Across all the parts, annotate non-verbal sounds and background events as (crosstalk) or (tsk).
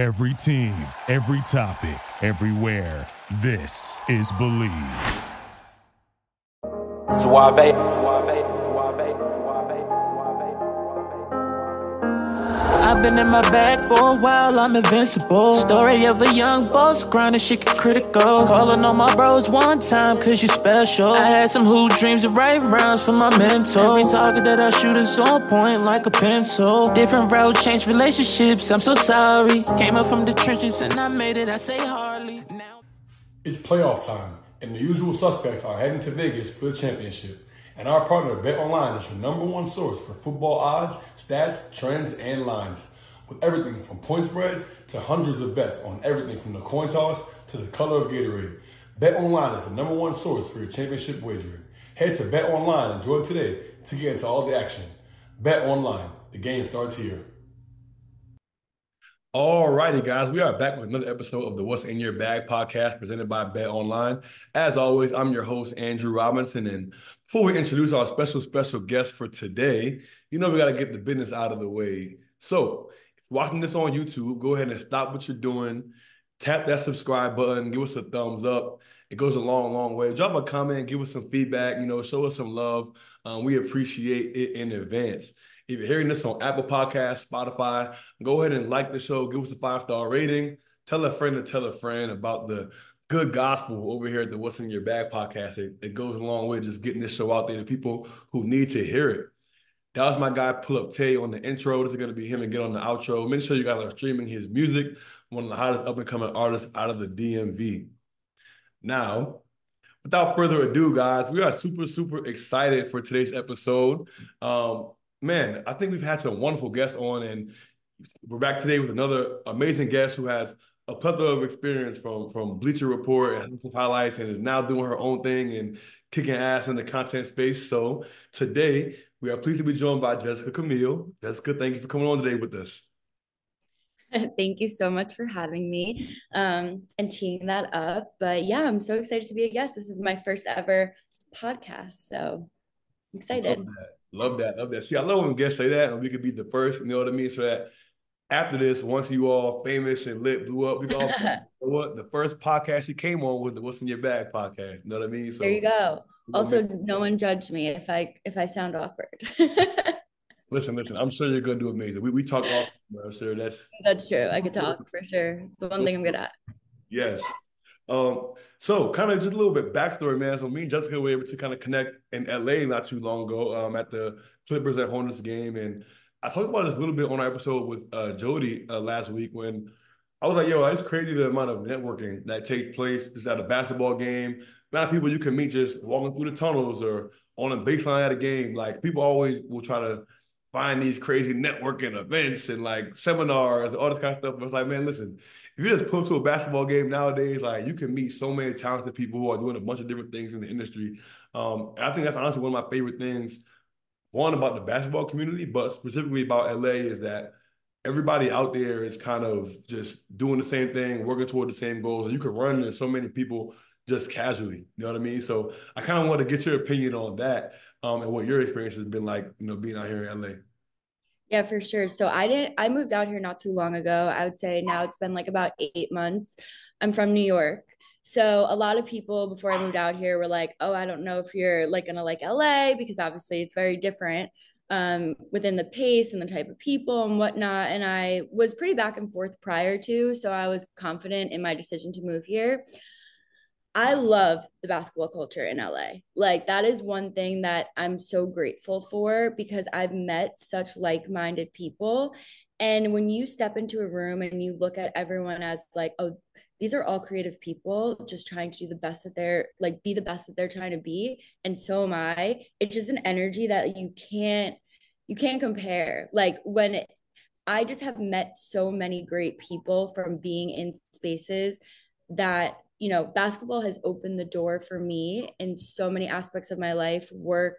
Every team, every topic, everywhere. This is Believe. Suave, suave, I've been in my bag for a while, I'm invincible. Story of a young boss, grinding shit get critical. Calling on my bros one time, cause you special. I had some hoop dreams of right rounds for my mentor. Every target that I shoot is on point like a pencil. Different road, changed relationships, I'm so sorry. Came up from the trenches and I made it, I say hardly. Now. It's playoff time, and the usual suspects are heading to Vegas for the championship. And our partner, Bet Online is your number one source for football odds, stats, trends, and lines. With everything from point spreads to hundreds of bets on everything from the coin toss to the color of Gatorade. Bet Online is the number one source for your championship wagering. Head to Bet Online and join today to get into all the action. Bet Online, the game starts here. Alrighty, guys, we are back with another episode of the What's in Your Bag podcast presented by Bet Online. As always, I'm your host, Andrew Robinson. And before we introduce our special, special guest for today, you know we got to get the business out of the way. So, if you're watching this on YouTube, go ahead and stop what you're doing, tap that subscribe button, give us a thumbs up. It goes a long, long way. Drop a comment, give us some feedback, you know, show us some love. Um, we appreciate it in advance. If you're hearing this on Apple Podcasts, Spotify, go ahead and like the show, give us a five star rating, tell a friend to tell a friend about the good gospel over here at the What's in Your Bag podcast. It, it goes a long way just getting this show out there to people who need to hear it. That was my guy, Pull Up Tay, on the intro. This is going to be him and get on the outro. Make sure you guys are streaming his music, one of the hottest up and coming artists out of the DMV. Now, without further ado, guys, we are super, super excited for today's episode. Um, man, I think we've had some wonderful guests on, and we're back today with another amazing guest who has a plethora of experience from from Bleacher Report and highlights, and is now doing her own thing and kicking ass in the content space. So today we are pleased to be joined by Jessica Camille. Jessica, thank you for coming on today with us. (laughs) Thank you so much for having me um, and teeing that up. But yeah, I'm so excited to be a guest. This is my first ever podcast, so I'm excited. Love that. Love that. Love that. See, I love when guests say that, and we could be the first. You know what I mean? So that after this, once you all famous and lit, blew up, we go. (laughs) what the first podcast you came on was the "What's in Your Bag" podcast. You know what I mean? So there you go. Also, no one judged me if I if I sound awkward. (laughs) listen, listen. I'm sure you're gonna do amazing. We we talk off, I'm sure that's that's true. I could talk for sure. It's the one thing I'm good at. Yes. Um, so kind of just a little bit backstory, man. So me and Jessica were able to kind of connect in LA not too long ago um, at the Clippers at Hornets game. And I talked about this a little bit on our episode with uh, Jody uh, last week when I was like, yo, it's crazy the amount of networking that takes place just at a basketball game. A lot of people you can meet just walking through the tunnels or on a baseline at a game. Like people always will try to find these crazy networking events and like seminars, and all this kind of stuff. But it's like, man, listen, if you just put to a basketball game nowadays, like you can meet so many talented people who are doing a bunch of different things in the industry. Um, I think that's honestly one of my favorite things. One about the basketball community, but specifically about LA, is that everybody out there is kind of just doing the same thing, working toward the same goals. You can run into so many people just casually. You know what I mean? So I kind of want to get your opinion on that um, and what your experience has been like, you know, being out here in LA. Yeah, for sure. So I didn't, I moved out here not too long ago. I would say now it's been like about eight months. I'm from New York. So a lot of people before I moved out here were like, oh, I don't know if you're like gonna like LA because obviously it's very different um, within the pace and the type of people and whatnot. And I was pretty back and forth prior to. So I was confident in my decision to move here. I love the basketball culture in LA. Like that is one thing that I'm so grateful for because I've met such like-minded people and when you step into a room and you look at everyone as like oh these are all creative people just trying to do the best that they're like be the best that they're trying to be and so am I. It's just an energy that you can't you can't compare. Like when I just have met so many great people from being in spaces that you know, basketball has opened the door for me in so many aspects of my life work,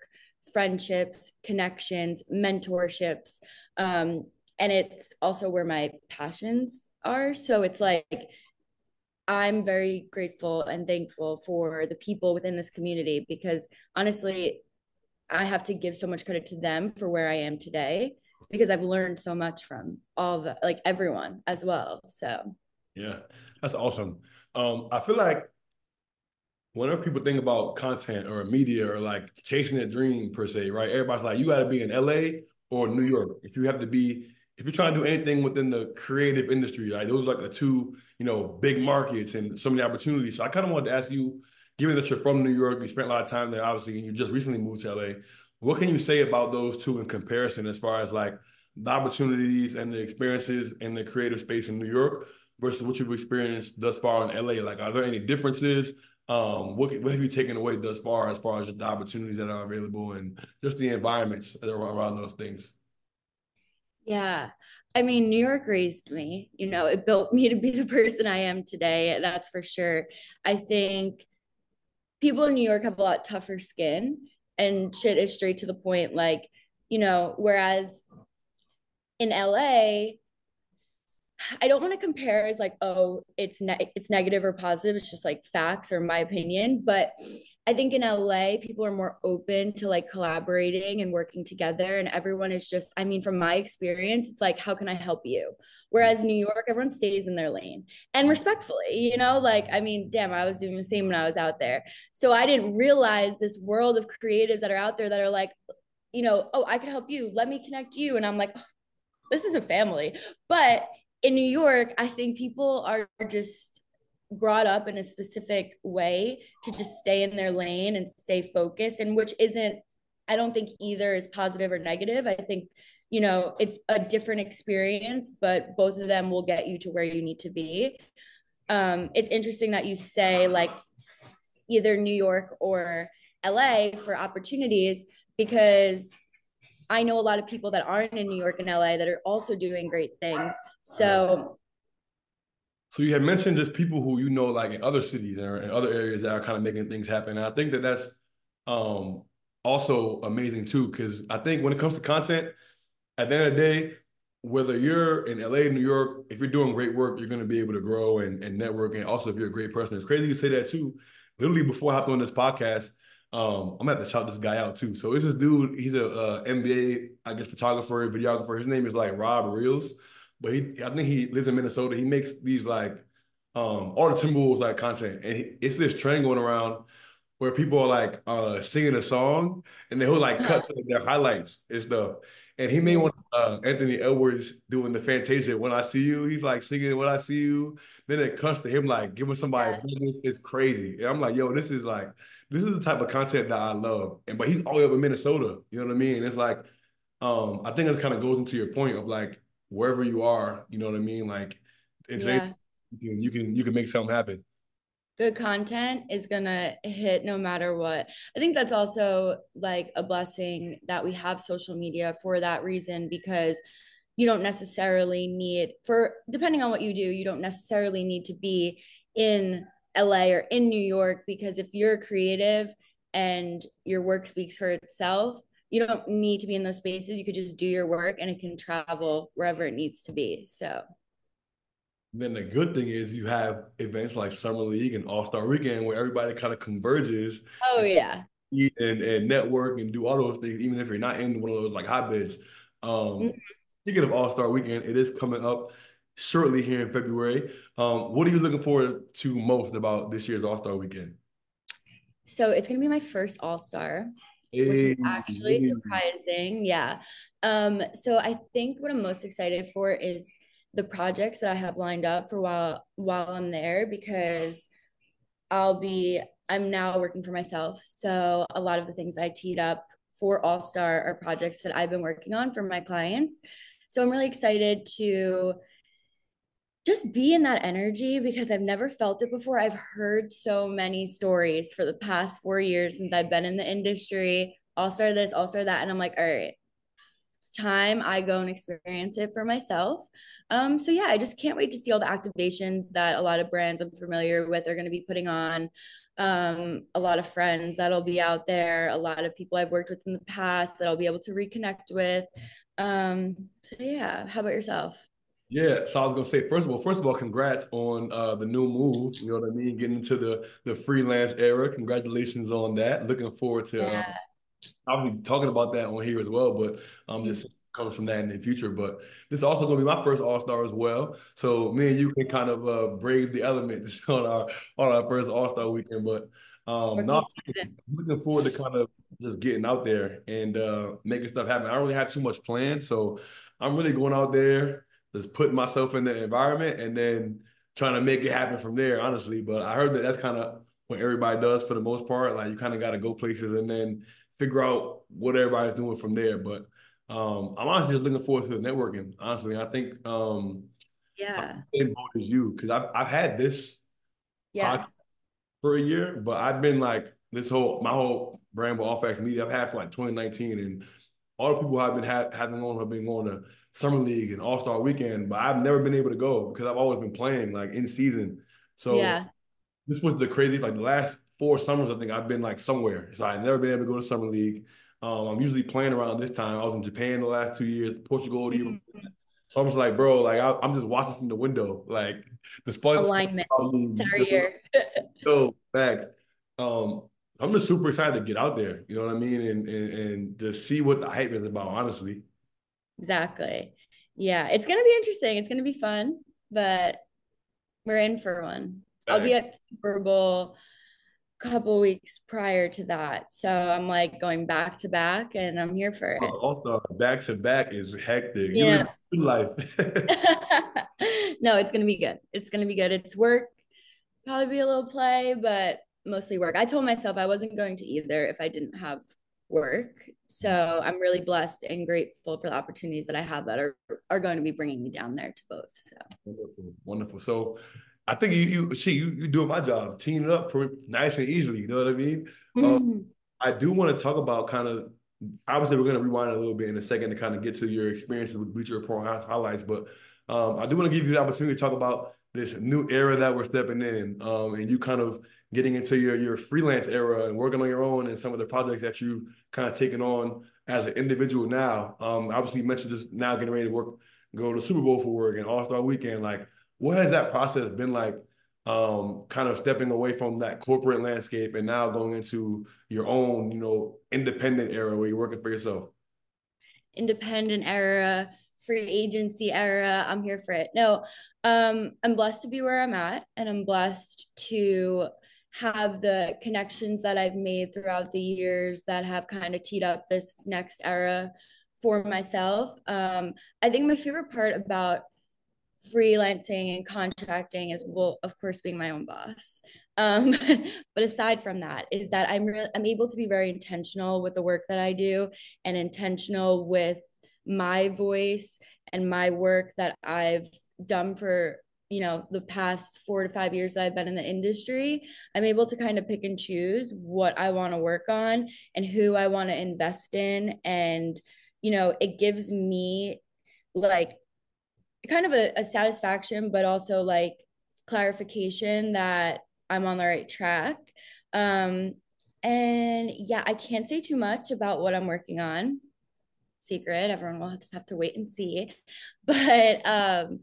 friendships, connections, mentorships. Um, and it's also where my passions are. So it's like, I'm very grateful and thankful for the people within this community because honestly, I have to give so much credit to them for where I am today. because I've learned so much from all the like everyone as well. So yeah, that's awesome. Um, I feel like whenever people think about content or media or like chasing a dream per se, right? Everybody's like, you got to be in LA or New York. If you have to be, if you're trying to do anything within the creative industry, right? Those are like the two, you know, big markets and so many opportunities. So I kind of wanted to ask you, given that you're from New York, you spent a lot of time there, obviously, and you just recently moved to LA. What can you say about those two in comparison as far as like the opportunities and the experiences in the creative space in New York versus what you've experienced thus far in LA? Like, are there any differences? Um, what, what have you taken away thus far as far as the opportunities that are available and just the environments around those things? Yeah. I mean, New York raised me, you know, it built me to be the (laughs) person I am today. That's for sure. I think people in New York have a lot tougher skin and shit is straight to the point. Like, you know, whereas in LA, I don't want to compare as like, oh, it's ne- it's negative or positive. It's just like facts or my opinion. But I think in LA, people are more open to like collaborating and working together. And everyone is just, I mean, from my experience, it's like, how can I help you? Whereas in New York, everyone stays in their lane and respectfully, you know, like, I mean, damn, I was doing the same when I was out there. So I didn't realize this world of creatives that are out there that are like, you know, oh, I could help you. Let me connect you. And I'm like, oh, this is a family. But in New York, I think people are just brought up in a specific way to just stay in their lane and stay focused, and which isn't, I don't think either is positive or negative. I think, you know, it's a different experience, but both of them will get you to where you need to be. Um, it's interesting that you say like either New York or LA for opportunities because I know a lot of people that aren't in New York and LA that are also doing great things. So so you had mentioned just people who you know like in other cities and in other areas that are kind of making things happen. And I think that that's um also amazing too because I think when it comes to content, at the end of the day, whether you're in LA, New York, if you're doing great work, you're going to be able to grow and, and network. And also, if you're a great person, it's crazy to say that too. Literally, before I hopped on this podcast, um, I'm gonna have to shout this guy out too. So it's this dude. He's a uh, NBA, I guess, photographer, videographer. His name is like Rob Reels, but he, I think he lives in Minnesota. He makes these like um, all the Timberwolves like content, and he, it's this trend going around where people are like uh, singing a song, and they'll like cut uh-huh. their highlights and stuff. And he made one uh, Anthony Edwards doing the Fantasia "When I See You." He's like singing "When I See You." Then it cuts to him like giving somebody yeah. business. It's crazy. And I'm like, yo, this is like this is the type of content that I love. And but he's all the way up in Minnesota. You know what I mean? It's like, um, I think it kind of goes into your point of like wherever you are, you know what I mean? Like if yeah. they, you can, you can you can make something happen. Good content is gonna hit no matter what. I think that's also like a blessing that we have social media for that reason because you don't necessarily need for depending on what you do, you don't necessarily need to be in LA or in New York because if you're creative and your work speaks for itself, you don't need to be in those spaces. You could just do your work and it can travel wherever it needs to be. So then the good thing is you have events like Summer League and All Star Weekend where everybody kind of converges. Oh yeah. And, and network and do all those things, even if you're not in one of those like hotbeds. Um, mm-hmm. Speaking of All Star Weekend, it is coming up shortly here in February. Um, what are you looking forward to most about this year's All Star Weekend? So it's gonna be my first All Star, which is actually hey. surprising. Yeah. Um, so I think what I'm most excited for is the projects that I have lined up for while while I'm there because I'll be I'm now working for myself. So a lot of the things I teed up for All Star are projects that I've been working on for my clients. So I'm really excited to just be in that energy because I've never felt it before. I've heard so many stories for the past four years since I've been in the industry. All star this, all star that. And I'm like, all right, it's time I go and experience it for myself. Um, so yeah, I just can't wait to see all the activations that a lot of brands I'm familiar with are going to be putting on. Um, a lot of friends that'll be out there, a lot of people I've worked with in the past that I'll be able to reconnect with. Um, so yeah, how about yourself? Yeah, so I was gonna say first of all, first of all, congrats on uh, the new move. You know what I mean, getting into the the freelance era. Congratulations on that. Looking forward to uh, yeah. uh, obviously talking about that on here as well. But I'm um, just coming from that in the future. But this is also going to be my first All Star as well. So me and you can kind of uh, brave the elements (laughs) on our on our first All Star weekend. But um, no, I'm looking forward to kind of just getting out there and uh, making stuff happen. I don't really have too much planned, so I'm really going out there, just putting myself in the environment, and then trying to make it happen from there. Honestly, but I heard that that's kind of what everybody does for the most part. Like you kind of got to go places and then figure out what everybody's doing from there. But um, I'm honestly just looking forward to the networking. Honestly, I think um, yeah, same boat as you because I've I've had this yeah for a year, but I've been like this whole my whole brand with All Facts Media I've had for like 2019, and all the people I've been ha- having on have been going to summer league and All Star Weekend, but I've never been able to go because I've always been playing like in season. So yeah. this was the crazy like the last four summers I think I've been like somewhere, so I've never been able to go to summer league. Um, I'm usually playing around this time. I was in Japan the last two years, Portugal. Mm-hmm. So I'm just like, bro, like I, am just watching from the window, like the sponge alignment entire year. (laughs) so back. Um, I'm just super excited to get out there. You know what I mean, and and and to see what the hype is about. Honestly. Exactly. Yeah, it's gonna be interesting. It's gonna be fun, but we're in for one. I'll be at Super Bowl a couple weeks prior to that. So I'm like going back to back and I'm here for it. Oh, also, back to back is hectic. Yeah. (laughs) life. (laughs) no, it's going to be good. It's going to be good. It's work, probably be a little play, but mostly work. I told myself I wasn't going to either if I didn't have work. So I'm really blessed and grateful for the opportunities that I have that are are going to be bringing me down there to both. So wonderful. Wonderful. So I think you you see you you doing my job, teeing it up nice and easily. You know what I mean? Um, mm-hmm. Um, I do want to talk about kind of obviously we're going to rewind a little bit in a second to kind of get to your experiences with Bleacher Report highlights, but um, I do want to give you the opportunity to talk about this new era that we're stepping in, um, and you kind of getting into your your freelance era and working on your own and some of the projects that you've kind of taken on as an individual now. Um, obviously, you mentioned just now getting ready to work, go to Super Bowl for work and All Star Weekend, like what has that process been like? Um, kind of stepping away from that corporate landscape and now going into your own, you know, independent era where you're working for yourself. Independent era, free agency era. I'm here for it. No, um, I'm blessed to be where I'm at, and I'm blessed to have the connections that I've made throughout the years that have kind of teed up this next era for myself. Um, I think my favorite part about freelancing and contracting is well of course being my own boss um, (laughs) but aside from that is that i'm i'm able to be very intentional with the work that i do and intentional with my voice and my work that i've done for you know the past four to five years that i've been in the industry i'm able to kind of pick and choose what i want to work on and who i want to invest in and you know it gives me like kind of a, a satisfaction, but also like clarification that I'm on the right track. Um, and yeah, I can't say too much about what I'm working on. Secret. Everyone will just have to wait and see. (laughs) But um,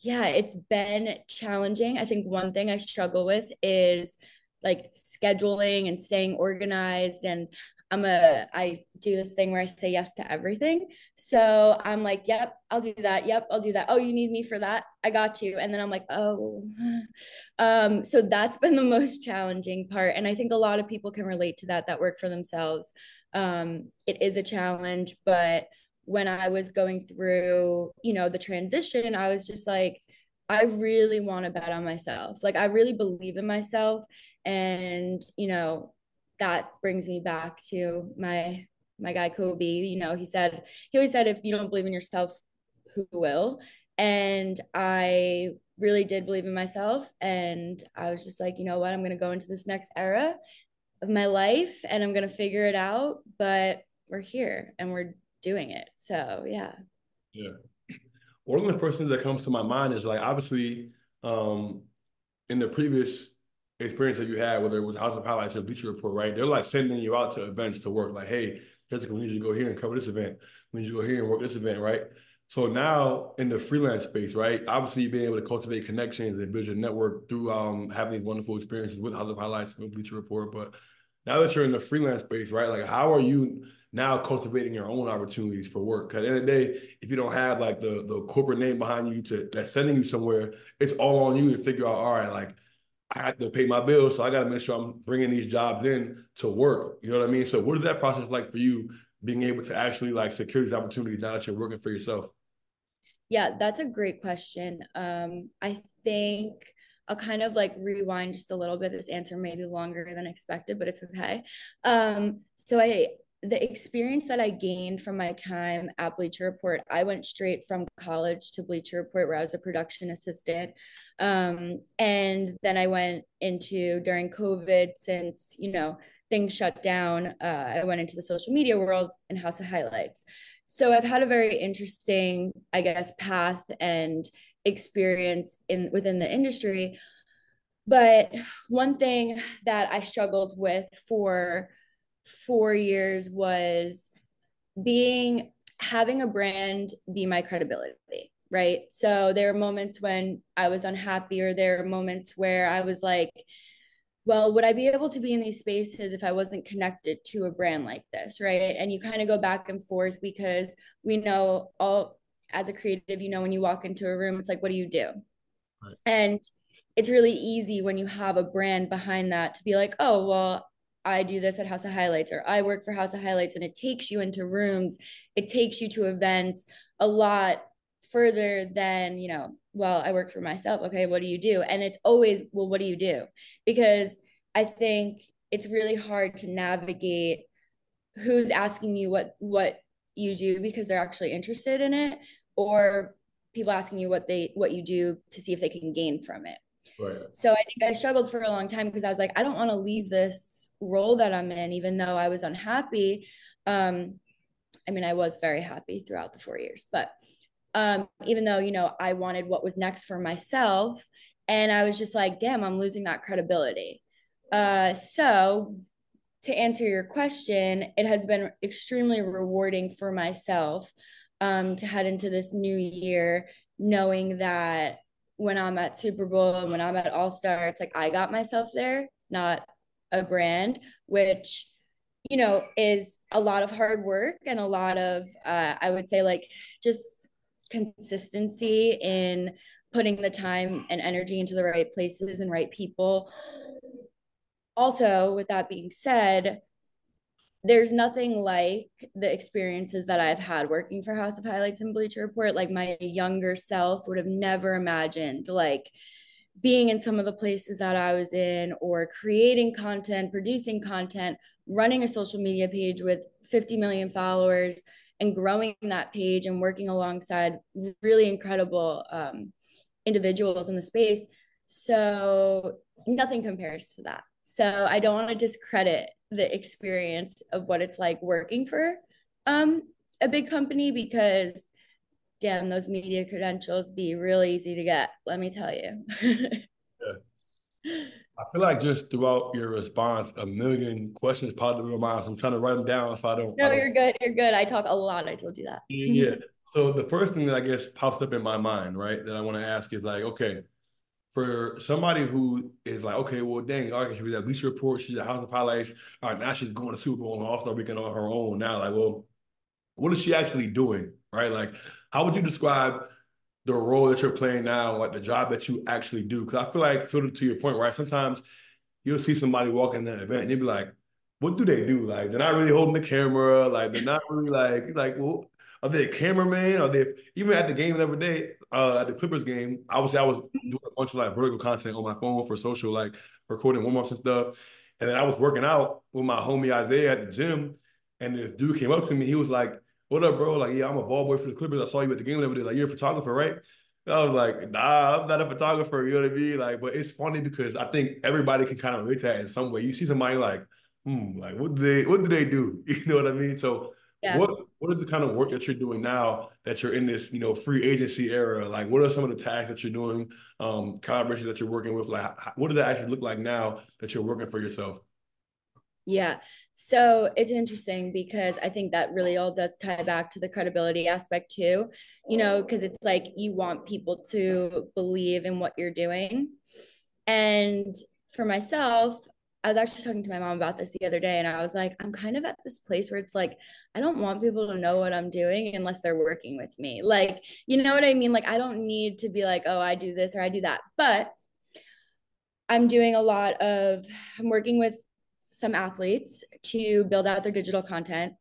yeah, it's been challenging. I think one thing I struggle with is like scheduling and staying organized and I'm a I do this thing where I say yes to everything. So I'm like, yep, I'll do that. Yep, I'll do that. Oh, you need me for that? I got you. And then I'm like, oh. (sighs) Um, so that's been the (laughs) most challenging part. And I think a lot of people can relate to that that work for themselves. Um, it is a challenge, but when I was going through, you know, the transition, I was just like, I really want to bet on myself. Like I really believe in myself. And, you know, that brings me back to my my guy Kobe. You know, he said he always said, if you don't believe in yourself, who will? And I really did believe in myself, and I was just like, you know what, I'm gonna go into this next era of my life, and I'm gonna figure it out. But we're here, and we're doing it. So yeah. Yeah. One of the first things that comes to my mind is like obviously um in the previous experience that you had, whether it was House of Highlights or Bleacher Report, right? They're like sending you out to events to work. Like, hey, Jessica, we need you to go here and cover this event. We need you to go here and work this event, right? So now in the freelance space, right? Obviously, being able to cultivate connections and build your network through um, having these wonderful experiences with House of Highlights and Bleacher Report. But now that you're in the freelance space, right? Like, how are you now cultivating your own opportunities for work. Because at the end of the day, if you don't have like the the corporate name behind you to that's sending you somewhere, it's all on you to figure out. All right, like I have to pay my bills, so I got to make sure I'm bringing these jobs in to work. You know what I mean? So, what is that process like for you, being able to actually like secure these opportunities now that you're working for yourself? Yeah, that's a great question. Um, I think I'll kind of like rewind just a little bit. This answer may be longer than expected, but it's okay. Um, so I the experience that I gained from my time at Bleacher Report, I went straight from college to Bleacher Report, where I was a production assistant. Um, and then I went into during COVID, since you know things shut down, uh, I went into the social media world and House of Highlights. So I've had a very interesting, I guess, path and experience in within the industry. But one thing that I struggled with for four years was being having a brand be my credibility right? So there are moments when i was unhappy or there are moments where i was like well would i be able to be in these spaces if i wasn't connected to a brand like this right? And you kind of go back and forth because we know all as a creative you know when you walk into a room it's like what do you do? Right. and it's really easy when you have a brand behind that to be like oh well I do this at House of Highlights or I work for House of Highlights and it takes you into rooms, it takes you to events a lot further than, you know, well, I work for myself. Okay, what do you do? And it's always, well, what do you do? Because I think it's really hard to navigate who's asking you what what you do because they're actually interested in it or people asking you what they what you do to see if they can gain from it. So I think I struggled for a long time because I was like, I don't want to leave this role that I'm in, even though I was unhappy. Um, I mean, I was very happy throughout the four years, but um, even though, you know, I wanted what was next for myself. And I was just like, damn, I'm losing that credibility. Uh, so to answer your question, it has been extremely rewarding for myself um, to head into this new year knowing that when I'm at Super Bowl and when I'm at All Star, it's like I got myself there, not a brand, which you know is a lot of hard work and a lot of uh, I would say like just consistency in putting the time and energy into the right places and right people. Also, with that being said, there's nothing like the experiences that I've had working for House of Highlights and Bleacher Report. Like my younger self would have never imagined like being in some of the places that I was in or creating content, producing content, running a social media page with 50 million followers and growing that page and working alongside really incredible um, individuals in the space. So nothing compares to that. So I don't want to discredit the experience of what it's like working for um, a big company because damn those media credentials be really easy to get let me tell you. Yeah. i feel like just throughout your response a million questions popped in my mind so i'm trying to write them down so i don't no I don't... you're good you're good. I talk a lot i told you that. Yeah so the first thing that i guess pops up in my mind right that i want to ask is like okay for somebody who is like, okay, well, dang, all right, she was at Bleacher Report, she's at House of Highlights. All right, now she's going to Super Bowl and All Star Weekend on her own. Now, like, well, what is she actually doing, right? Like, how would you describe the role that you're playing now, like the job that you actually do? Because I feel like, sort of to your point, right? Sometimes you'll see somebody walking that event and you'll be like, what do they do? Like, they're not really holding the camera. Like, they're not really like, like, well, are they a cameraman? Are they even at the game other day, uh, at the Clippers game? Obviously, I was doing a bunch of like vertical content on my phone for social, like recording warm ups and stuff. And then I was working out with my homie Isaiah at the gym, and this dude came up to me. He was like, "What up, bro? Like, yeah, I'm a ball boy for the Clippers. I saw you at the game the other day. Like, you're a photographer, right?" And I was like, "Nah, I'm not a photographer." You know what I mean? Like, but it's funny because I think everybody can kind of relate to that in some way. You see somebody like, "Hmm, like what do they what do they do?" (laughs) You know what I mean? So yeah. What what is the kind of work that you're doing now that you're in this, you know, free agency era? Like what are some of the tasks that you're doing, um, collaborations that you're working with? Like what does that actually look like now that you're working for yourself? Yeah. So it's interesting because I think that really all does tie back to the credibility aspect too, you know, because it's like you want people to believe in what you're doing. And for myself, I was actually talking to my mom about this the other day, and I was like, I'm kind of at this place where it's like, I don't want people to know what I'm doing unless they're working with me. Like, you know what I mean? Like, I don't need to be like, oh, I do this or I do that. But I'm doing a lot of, I'm working with some athletes to build out their digital content.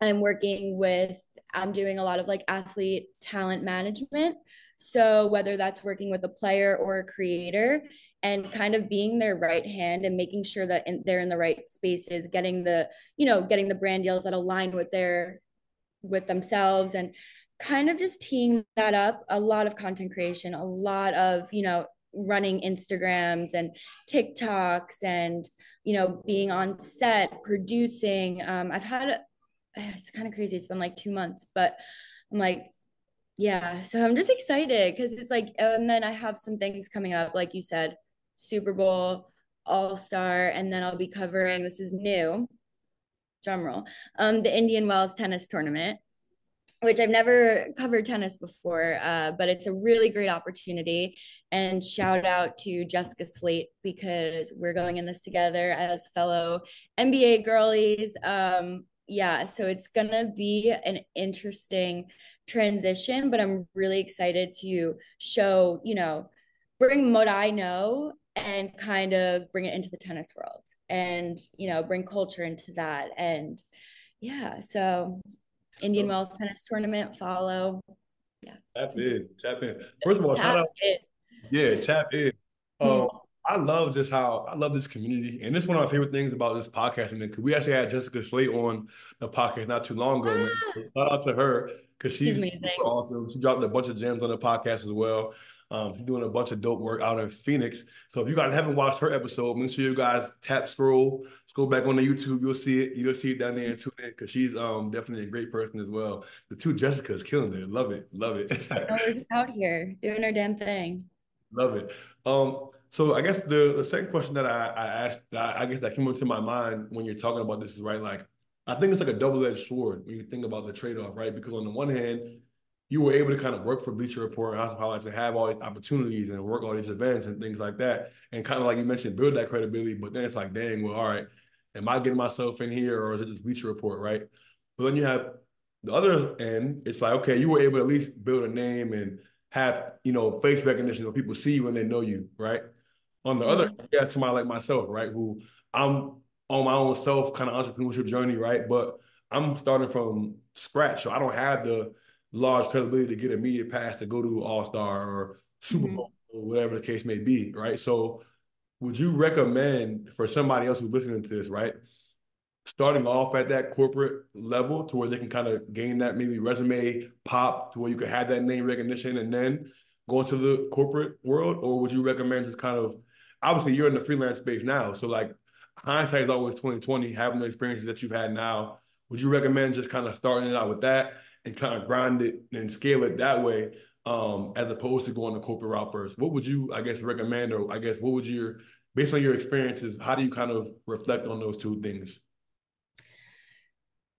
I'm working with, I'm doing a lot of like athlete talent management. So, whether that's working with a player or a creator, and kind of being their right hand and making sure that in, they're in the right spaces getting the you know getting the brand deals that align with their with themselves and kind of just teeing that up. A lot of content creation a lot of you know running instagrams and tiktoks and you know being on set producing. Um, i've had it's kind of crazy it's been like two months but i'm like yeah so i'm just excited because it's like and then i have some things coming up like you said Super Bowl, All Star, and then I'll be covering this is new, drum roll, um, the Indian Wells tennis tournament, which I've never covered tennis before, uh, but it's a really great opportunity. And shout out to Jessica Slate because we're going in this together as fellow NBA girlies. Um, yeah, so it's gonna be an interesting transition, but I'm really excited to show, you know, bring what I know and kind of bring it into the tennis world and you know bring culture into that and yeah so indian oh. wells tennis tournament follow yeah tap in tap in first of all tap shout out in. yeah tap in mm-hmm. um, I love just how I love this community, and this is one of my favorite things about this podcast. And because we actually had Jessica Slate on the podcast not too long ago. Ah. Shout out to her because she's, she's awesome. She dropped a bunch of gems on the podcast as well. Um, she's doing a bunch of dope work out in Phoenix. So if you guys haven't watched her episode, make sure you guys tap scroll, scroll back on the YouTube. You'll see it. You'll see it down there and tune in because she's um definitely a great person as well. The two Jessicas killing it. Love it. Love it. no, (laughs) we're just out here doing our damn thing. Love it. Um, so I guess the, the second question that I, I asked, I, I guess that came into my mind when you're talking about this is right. Like, I think it's like a double-edged sword when you think about the trade-off, right? Because on the one hand, you were able to kind of work for Bleacher Report and House Highlights and have all these opportunities and work all these events and things like that. And kind of like you mentioned, build that credibility. But then it's like, dang, well, all right, am I getting myself in here or is it just Bleacher Report, right? But then you have the other end, it's like, okay, you were able to at least build a name and have, you know, face recognition so people see you and they know you, right? On the mm-hmm. other, you have somebody like myself, right? Who I'm on my own self kind of entrepreneurship journey, right? But I'm starting from scratch. So I don't have the large credibility to get immediate pass to go to All Star or Super mm-hmm. Bowl or whatever the case may be, right? So, would you recommend for somebody else who's listening to this, right, starting off at that corporate level to where they can kind of gain that maybe resume pop to where you can have that name recognition and then go into the corporate world, or would you recommend just kind of obviously you're in the freelance space now, so like hindsight is always 2020, having the experiences that you've had now. Would you recommend just kind of starting it out with that and kind of grind it and scale it that way, um, as opposed to going the corporate route first. What would you, I guess, recommend, or I guess, what would your, based on your experiences, how do you kind of reflect on those two things?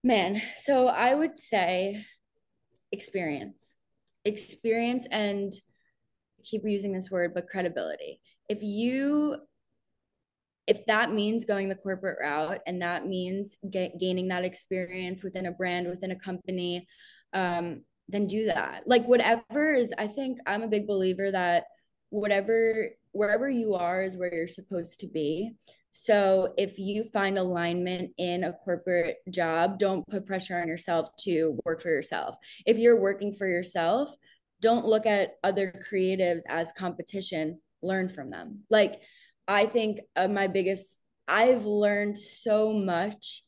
Man, so I would say experience, experience, and I keep using this word, but credibility. If you if that means going the corporate route and that means get, gaining that experience within a brand within a company um, then do that. Like whatever is i think i'm a big believer that whatever wherever you are is where you're supposed to be. So if you find alignment in a corporate job don't put pressure on yourself to work for yourself. If you're working for yourself don't look at other creatives as competition. Learn from them. Like I think uh, my biggest, I've learned so much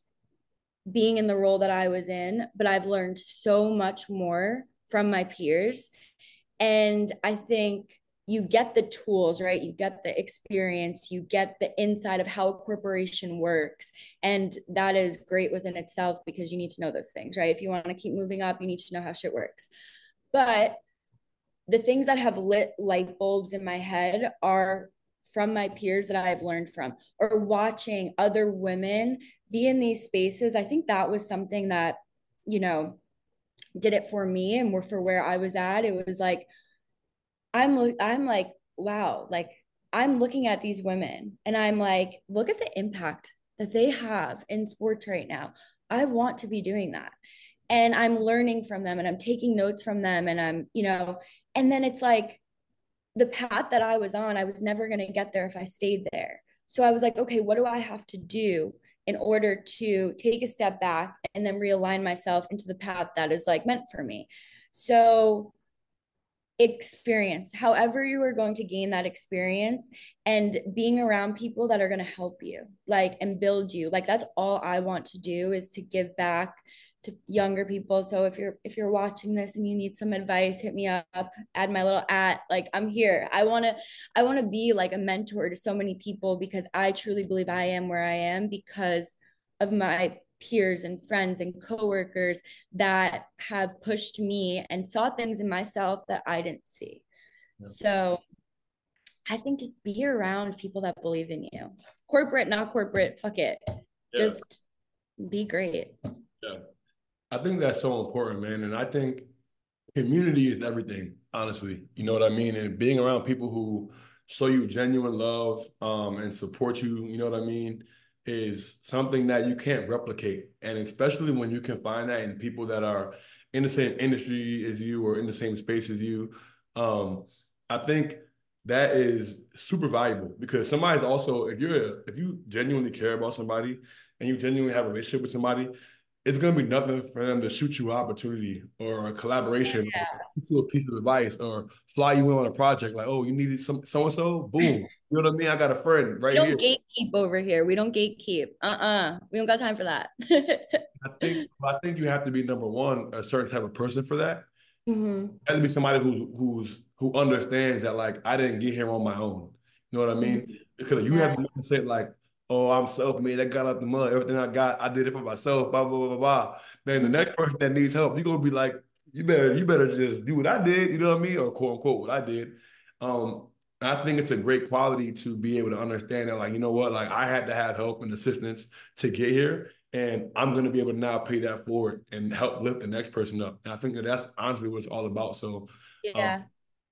being in the role that I was in, but I've learned so much more from my peers. And I think you get the tools, right? You get the experience, you get the inside of how a corporation works. And that is great within itself because you need to know those things, right? If you want to keep moving up, you need to know how shit works. But the things that have lit light bulbs in my head are from my peers that I've learned from or watching other women be in these spaces. I think that was something that, you know, did it for me and for where I was at. It was like, I'm, I'm like, wow, like I'm looking at these women and I'm like, look at the impact that they have in sports right now. I want to be doing that. And I'm learning from them and I'm taking notes from them and I'm, you know, and then it's like the path that I was on, I was never going to get there if I stayed there. So I was like, okay, what do I have to do in order to take a step back and then realign myself into the path that is like meant for me? So experience, however you are going to gain that experience and being around people that are going to help you, like and build you. Like that's all I want to do is to give back to younger people. So if you're if you're watching this and you need some advice, hit me up, add my little at like I'm here. I want to I want to be like a mentor to so many people because I truly believe I am where I am because of my peers and friends and coworkers that have pushed me and saw things in myself that I didn't see. Yeah. So I think just be around people that believe in you. Corporate, not corporate, fuck it. Yeah. Just be great. Yeah. I think that's so important, man. And I think community is everything, honestly. You know what I mean? And being around people who show you genuine love um, and support you, you know what I mean, is something that you can't replicate. And especially when you can find that in people that are in the same industry as you or in the same space as you. Um, I think that is super valuable because somebody's also if you're if you genuinely care about somebody and you genuinely have a relationship with somebody, it's gonna be nothing for them to shoot you an opportunity or a collaboration, yeah. or a piece of advice, or fly you in on a project. Like, oh, you needed some so and so, boom. (laughs) You know what I mean? I got a friend right we don't here. gatekeep over here. We don't gatekeep. Uh uh-uh. uh We don't got time for that. (laughs) I think I think you have to be number one, a certain type of person for that. Mm-hmm. You have to be somebody who's who's who understands that like I didn't get here on my own. You know what I mean? Mm-hmm. Because you yeah. have to say like oh, I'm self-made. I got out the mud. Everything I got, I did it for myself. Blah blah blah blah blah. Then the next person that needs help, you're gonna be like, you better you better just do what I did. You know what I mean, or quote unquote what I did. Um, I think it's a great quality to be able to understand that, like, you know what, like I had to have help and assistance to get here, and I'm going to be able to now pay that forward and help lift the next person up. And I think that that's honestly what it's all about. So, yeah, um,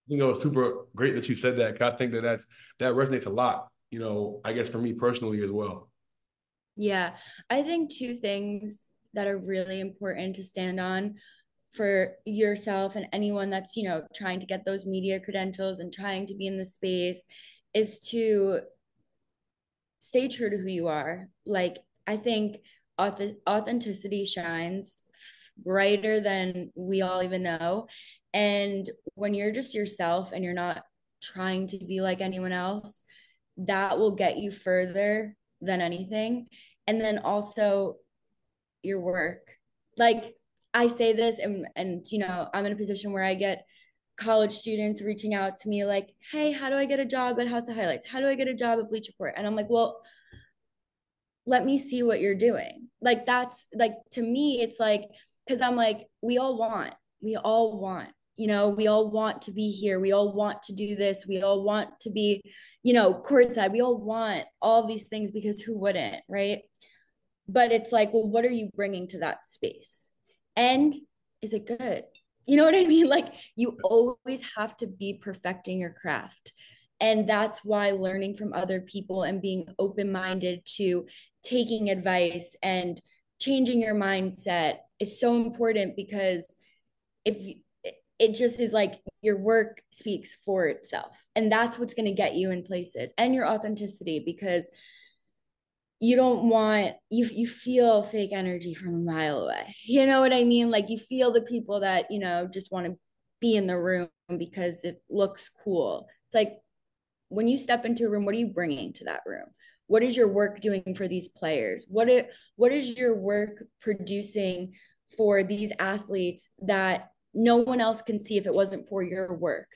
you know, it's super great that you said that. Cause I think that that's that resonates a lot you know, I guess for me personally as well. Yeah. I think two things that are really important to stand on for yourself and anyone that's, you know, trying to get those media credentials and trying to be in the space is to stay true to who you are. Like, I think authenticity shines brighter than we all even know. And when you're just yourself and you're not trying to be like anyone else, that will get you further than anything. And then also your work. Like I say this and and you know, I'm in a position where I get college students reaching out to me like, "Hey, how do I get a job at House of Highlights? How do I get a job at Bleacher Report?" And I'm like, "Well, let me see what you're doing." Like that's like to me it's like cuz I'm like we all want. We all want. You know, we all want to be here. We all want to do this. We all want to be you know, courtside. We all want all these things because who wouldn't, right? But it's like, well, what are you bringing to that space? And is it good? You know what I (laughs) mean? Like, you always have to be perfecting your craft. And that's why learning from other people and being open minded to taking advice and changing your mindset is so important because if it just is like your work speaks for itself. And that's what's going to get you in places and your authenticity because you don't want you you feel fake energy from a mile away. You know what i mean? Like you feel the people that you know just want to be in the room because it looks cool. It's like when you step into a room what are you bringing to that room? What is your work doing for these players? What it what is your work producing for these athletes that no one else can see if it wasn't for your work.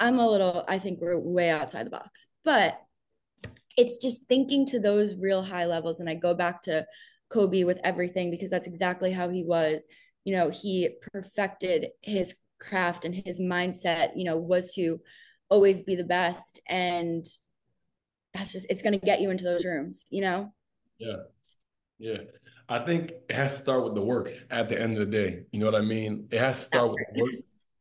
I'm a little, I think we're way outside the box, but it's just thinking to those real high levels. And I go back to Kobe with everything because that's exactly how he was. You know, he perfected his craft and his mindset, you know, was to always be the best. And that's just, it's going to get you into those rooms, you know? Yeah. Yeah. I think it has to start with the work at the end of the day. You know what I mean? It has to start with the work.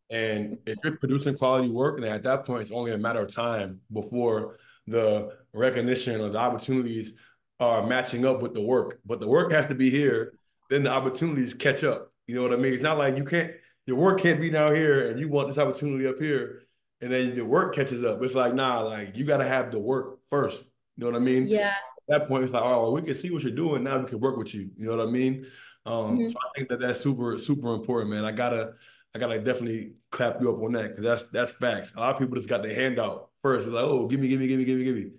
And if you're producing quality work, then at that point, it's only a matter of time before the recognition or the opportunities are matching up with the work. But the work has to be here, then the opportunities catch up. You know what I mean? It's not like you can't your work can't be down here and you want this opportunity up here and then your work catches up. It's like, nah, like you gotta have the work first. You know what I mean? Yeah. At that point, it's like, oh, we can see what you're doing. Now we can work with you. You know what I mean? Um, Mhm. so I think that that's super, super important, man. I gotta, I gotta definitely clap you up on that because that's that's facts. A lot of people just got their hand out first. They're like, oh, give me, give me, give me, give me, give me.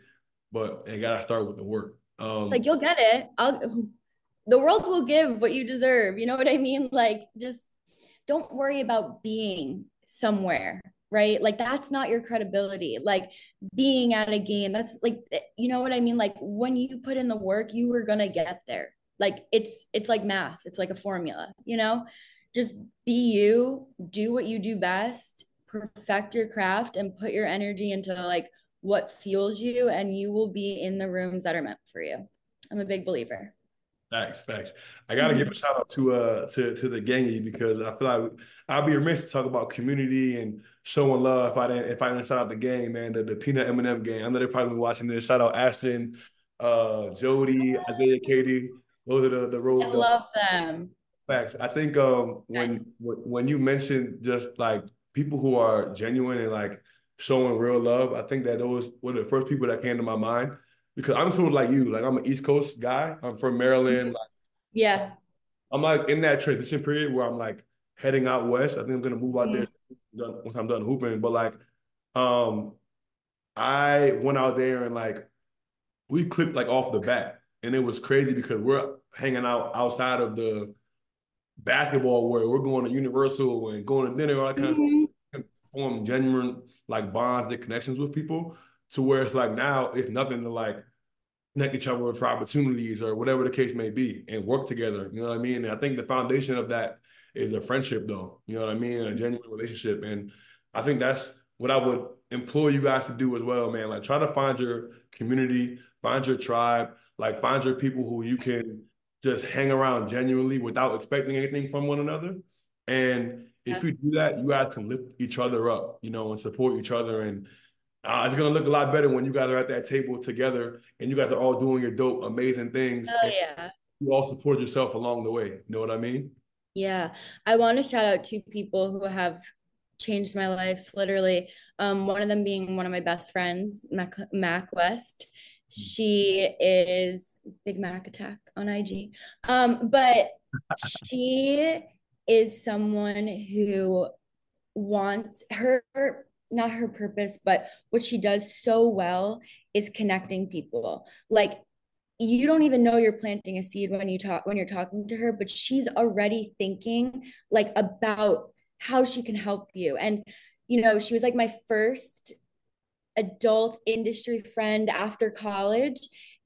But they gotta start with the work. Um, Like you'll get it. I'll the world will give what you deserve. You know what I mean? Like just don't worry about being somewhere, right? Like that's not your credibility. Like being at a game, that's like you know what I mean? Like when you put in the work, you were gonna get there. Like it's it's like math. It's like a formula, you know? Just be you, do what you do best, perfect your craft and put your energy into like what fuels you and you will be in the rooms that are meant for you. I'm a big believer. Facts, facts. I gotta give a shout out to uh to to the gangy because I feel like I'll be remiss to talk about community and showing love if I didn't if I didn't shout out the game, man, the, the peanut M&M game. I know they're probably watching this. Shout out Ashton, uh, Jody, Isaiah, Katie. Those are the the road I love them. facts. I think um when Yes. when when you mentioned just like people who are genuine and like showing real love, I think that those were the first people that came to my mind because I'm sort of like you, like I'm an East Coast guy. I'm from Maryland. Like, Yeah. I'm like in that transition period where I'm like heading out west. I think I'm gonna move out there done- once I'm done hooping. But like, um, I went out there and like we clicked like off the bat, and it was crazy because we're hanging out outside of the basketball where we're going to Universal and going to dinner, all that kind of Mhm. stuff, form genuine like bonds and connections with people. To where it's like now it's nothing to like connect each other for opportunities or whatever the case may be and work together. You know what I mean? And I think the foundation of that is a friendship though. You know what I mean? A genuine relationship. And I think that's what I would implore you guys to do as well, man. Like try to find your community, find your tribe, like find your people who you can just hang around genuinely without expecting anything from one another. And if you do that, you guys can lift each other up, you know, and support each other. And uh, it's gonna look a lot better when you guys are at that table together and you guys are all doing your dope, amazing things. Oh yeah. you all support yourself along the way. You know what I mean? Yeah. I want to shout out two people who have changed my life literally. Um, one of them being one of my best friends, Mac, Mac West. She is Big Mac Attack on IG. Um, but she is someone who wants her not her purpose, but what she does so well is connecting people. Like you don't even know you're planting a seed when you talk when you're talking to her, but she's already thinking like about how she can help you. And you know, she was like my first adult industry friend after college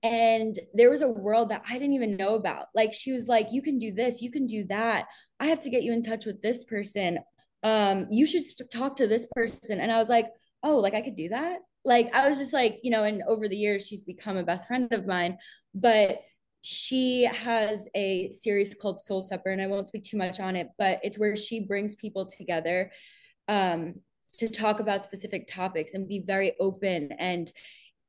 and there was a world that I didn't even know about. Like she was like, you can do this, you can do that. I have to get you in touch with this person. Um, you should talk to this person. And I was like, oh, like I could do that. Like I was just like, you know, and over the years she's become a best friend of mine, but she has a series called Soul Supper, and I won't speak too much on it, but it's where she brings people together um, to talk about specific topics and be very open and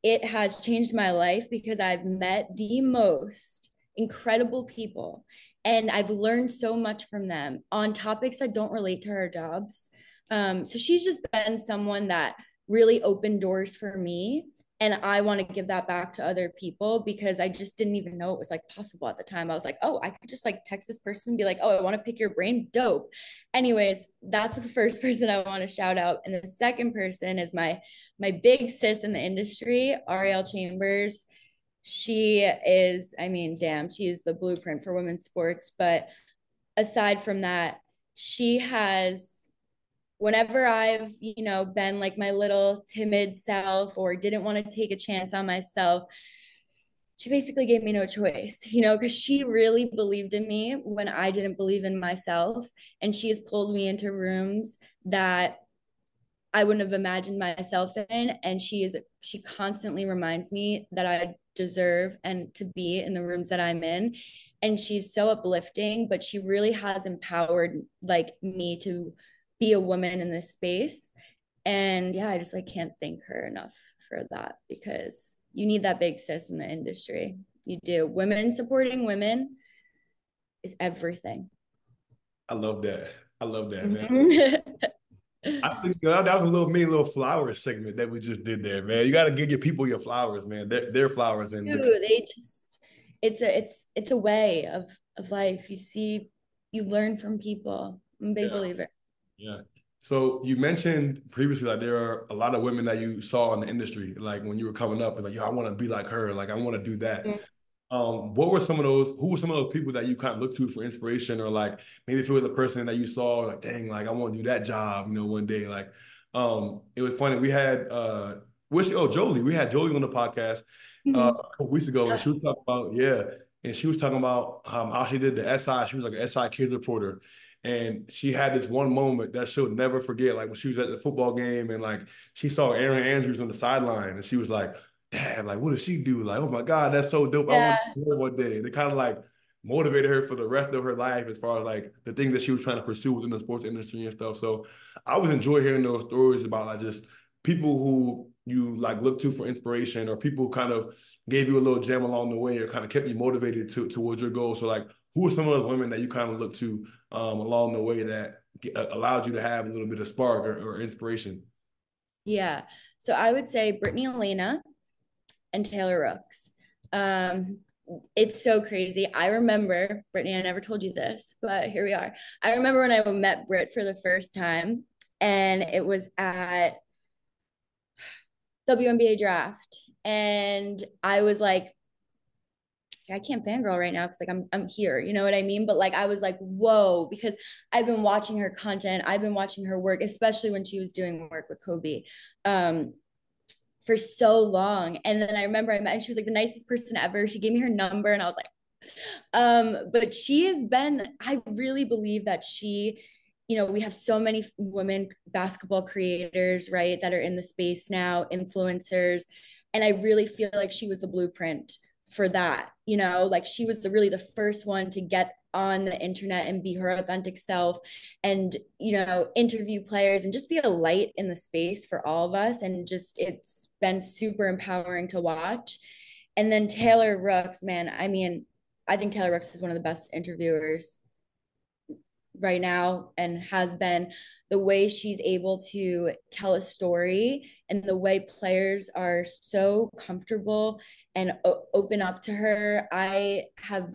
it has changed my life because I've met the most incredible people and I've learned so much from them on topics that don't relate to our jobs. Um, so she's just been someone that really opened doors for me. And I want to give that back to other people because I just didn't even know it was like possible at the time. I was like, oh, I could just like text this person and be like, oh, I want to pick your brain. Dope. Anyways, that's the (laughs) first person I want to shout out. And the second person is my my big sis in the industry, Ariel Chambers. She is, I mean, damn, she is the blueprint for women's sports. But aside from that, she has, whenever I've, you know, been like my little timid self or didn't want to take a chance on myself, she basically gave me no choice, you know, because she really believed in me when I didn't believe in myself. And she has pulled me into rooms that I wouldn't have imagined myself in. And she is, she constantly reminds me that I deserve and to be in the rooms that I'm in. And she's so uplifting, but she really has empowered like me to be a woman in this space. And yeah, I just like can't thank her enough for that because you need that big sis in the industry. You do. Women supporting women is everything. I love that. I love that, man. Mm-hmm. I think that was a little mini little flower segment that we just did there, man. You got to give your people your flowers, man. Their, their flowers and Dude, they just it's a it's it's a way of of life. You see, you learn from people. I'm a big Yeah. believer. Yeah. So you mentioned previously like there are a lot of women that you saw in the industry, like when you were coming up, and like, yo, I want to be like her, like I want to do that. Mm. Um, what were some of those? Who were some of those people that you kind of looked to for inspiration, or like maybe if it was a person that you saw, like, dang, like I want to do that job, you know, one day. Like, um, it was funny. We had uh, which oh Jolie, we had Jolie on the podcast uh, a couple weeks ago, and she was talking about yeah, and she was talking about um, how she did the SI. She was like an SI kids reporter, and she had this one moment that she'll never forget. Like when she was at the football game, and like she saw Erin Andrews on the sideline, and she was like, "Dad, like what did she do? Like oh my god, that's so dope! I want to do it one day." They kind of like motivated her for the rest of her life as far as like the things that she was trying to pursue within the sports industry and stuff. So I always enjoy hearing those stories about like just people who you like look to for inspiration or people who kind of gave you a little gem along the way or kind of kept you motivated to towards your goal. So like who are some of those women that you kind of look to um, along the way that g- uh, allowed you to have a little bit of spark or, or inspiration? Yeah. So I would say Brittany Elena and Taylor Rooks. Um, it's so crazy. I remember, Brittany, I never told you this, but here we are. I remember when I met Britt for the first time, and it was at WNBA draft. And I was like, see, I can't fangirl right now because like I'm I'm here, you know what I mean? But like I was like, whoa, because I've been watching her content, I've been watching her work, especially when she was doing work with Kobe. Um, for so long. And then I remember I met and she was like the nicest person ever. She gave me her number and I was like, um, but she has been, I really believe that she, you know, we have so many women basketball creators, right, that are in the space now, influencers. And I really feel like she was the blueprint for that, you know, like she was the really the first one to get on the internet and be her authentic self and you know interview players and just be a light in the space for all of us. And just it's been super empowering to watch. And then taylor rooks man i mean i think taylor rooks is one of the best interviewers right now and has been the way she's able to tell a story and the way players are so comfortable and o- open up to her i have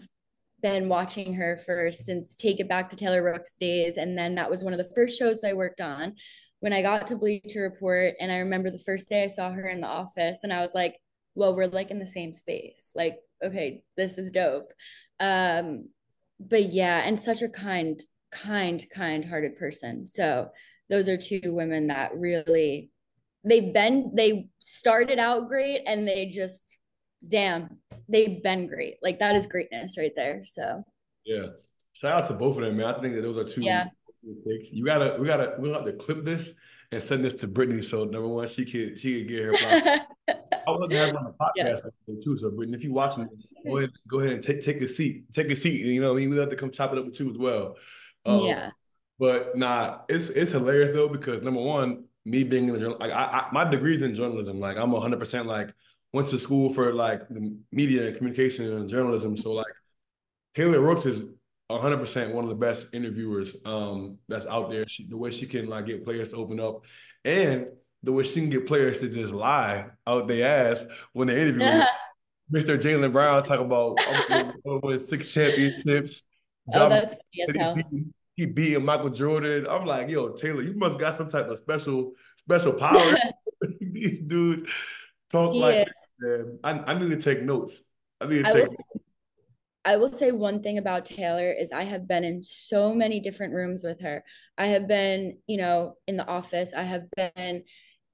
been watching her for since Take It Back to Taylor Rooks days. And then that was one of the first shows I worked on when I got to Bleacher Report. And I remember the first day I saw her in the office and I was like, well, we're like in the same space. Like, okay, this is dope. Um, but yeah, and such a kind, kind, kind hearted person. So those are two women that really they've been they started out great and they just damn, they've been great. Like that is greatness right there. So Yeah. Shout out to both of them, man. I think that those are two Yeah. picks. You gotta, we gotta, we'll have to clip this and send this to Brittany. So number one, she could, she could get her. (laughs) I would love to have her on the podcast yeah. too. So Brittany, if you're watching this, go ahead, go ahead and take take a seat, take a seat. You know, what I mean, we have to come chop it up with you as well. Um, yeah. But nah, it's it's hilarious though because number one, me being in the journal, like I, I my degree's in journalism. Like I'm 100 percent like went to school for like the media and communication and journalism. So like Taylor Rooks is 100 percent one of the best interviewers um that's out there. She, the way she can like get players to open up, and the way she can get players to just lie out their ass when they interview. (laughs) Mr. Jaylen Brown talking about six championships. Oh, that's funny as he hell. beat- he beating Michael Jordan. I'm like, yo, Taylor, you must got some type of special special power. (laughs) (laughs) These dudes talk like man. I, I need to take notes. I need to I take I will say one thing about Taylor is I have been in so many different rooms with her. I have been, you know, in the office. I have been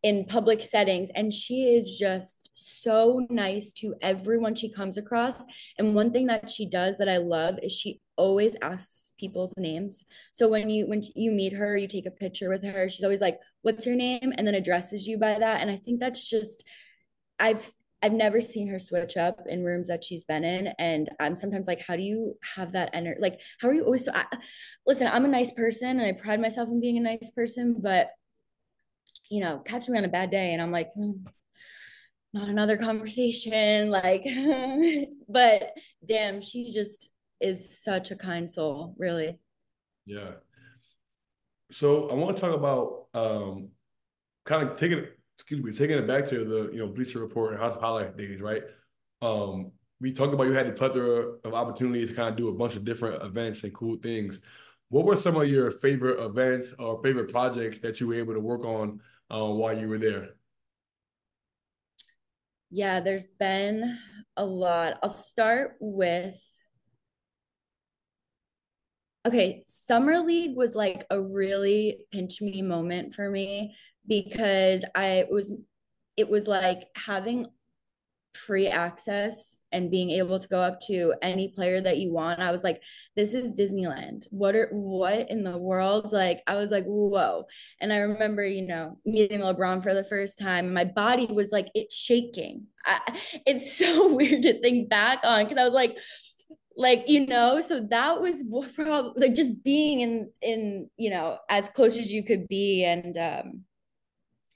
in public settings and she is just so nice to everyone she comes across. And one thing that she does that I love is she always asks people's names. So when you when you meet her, you take a picture with her, she's always like, "What's your name?" and then addresses you by that. And I think that's just I've I've never seen her switch up in rooms that she's been in, and I'm sometimes like, how do you have that energy? Like, how are you always so? I, listen, I'm a nice person, and I pride myself in being a nice person, but you know, catch me on a bad day, and I'm like, hmm, not another conversation. Like, (laughs) but damn, she just is such a kind soul, really. Yeah. So I want to talk about um, kind of taking excuse me, taking it back to the you know Bleacher Report and House of Highlight days, right? Um, we talked about you had the plethora of opportunities to kind of do a bunch of different events and cool things. What were some of your favorite events or favorite projects that you were able to work on uh, while you were there? Yeah, there's been a lot. I'll start with okay, Summer League was like a really pinch me moment for me because I was it was like having free access and being able to go up to any player that you want. I was like, this is Disneyland. What are what in the world? Like I was like, whoa. And I remember, you know, meeting LeBron for the first time. My body was like it's shaking. I, it's (laughs) so weird to think back on because I was like, like you know so that was (laughs) probably like just being in in you know as close as you could be and um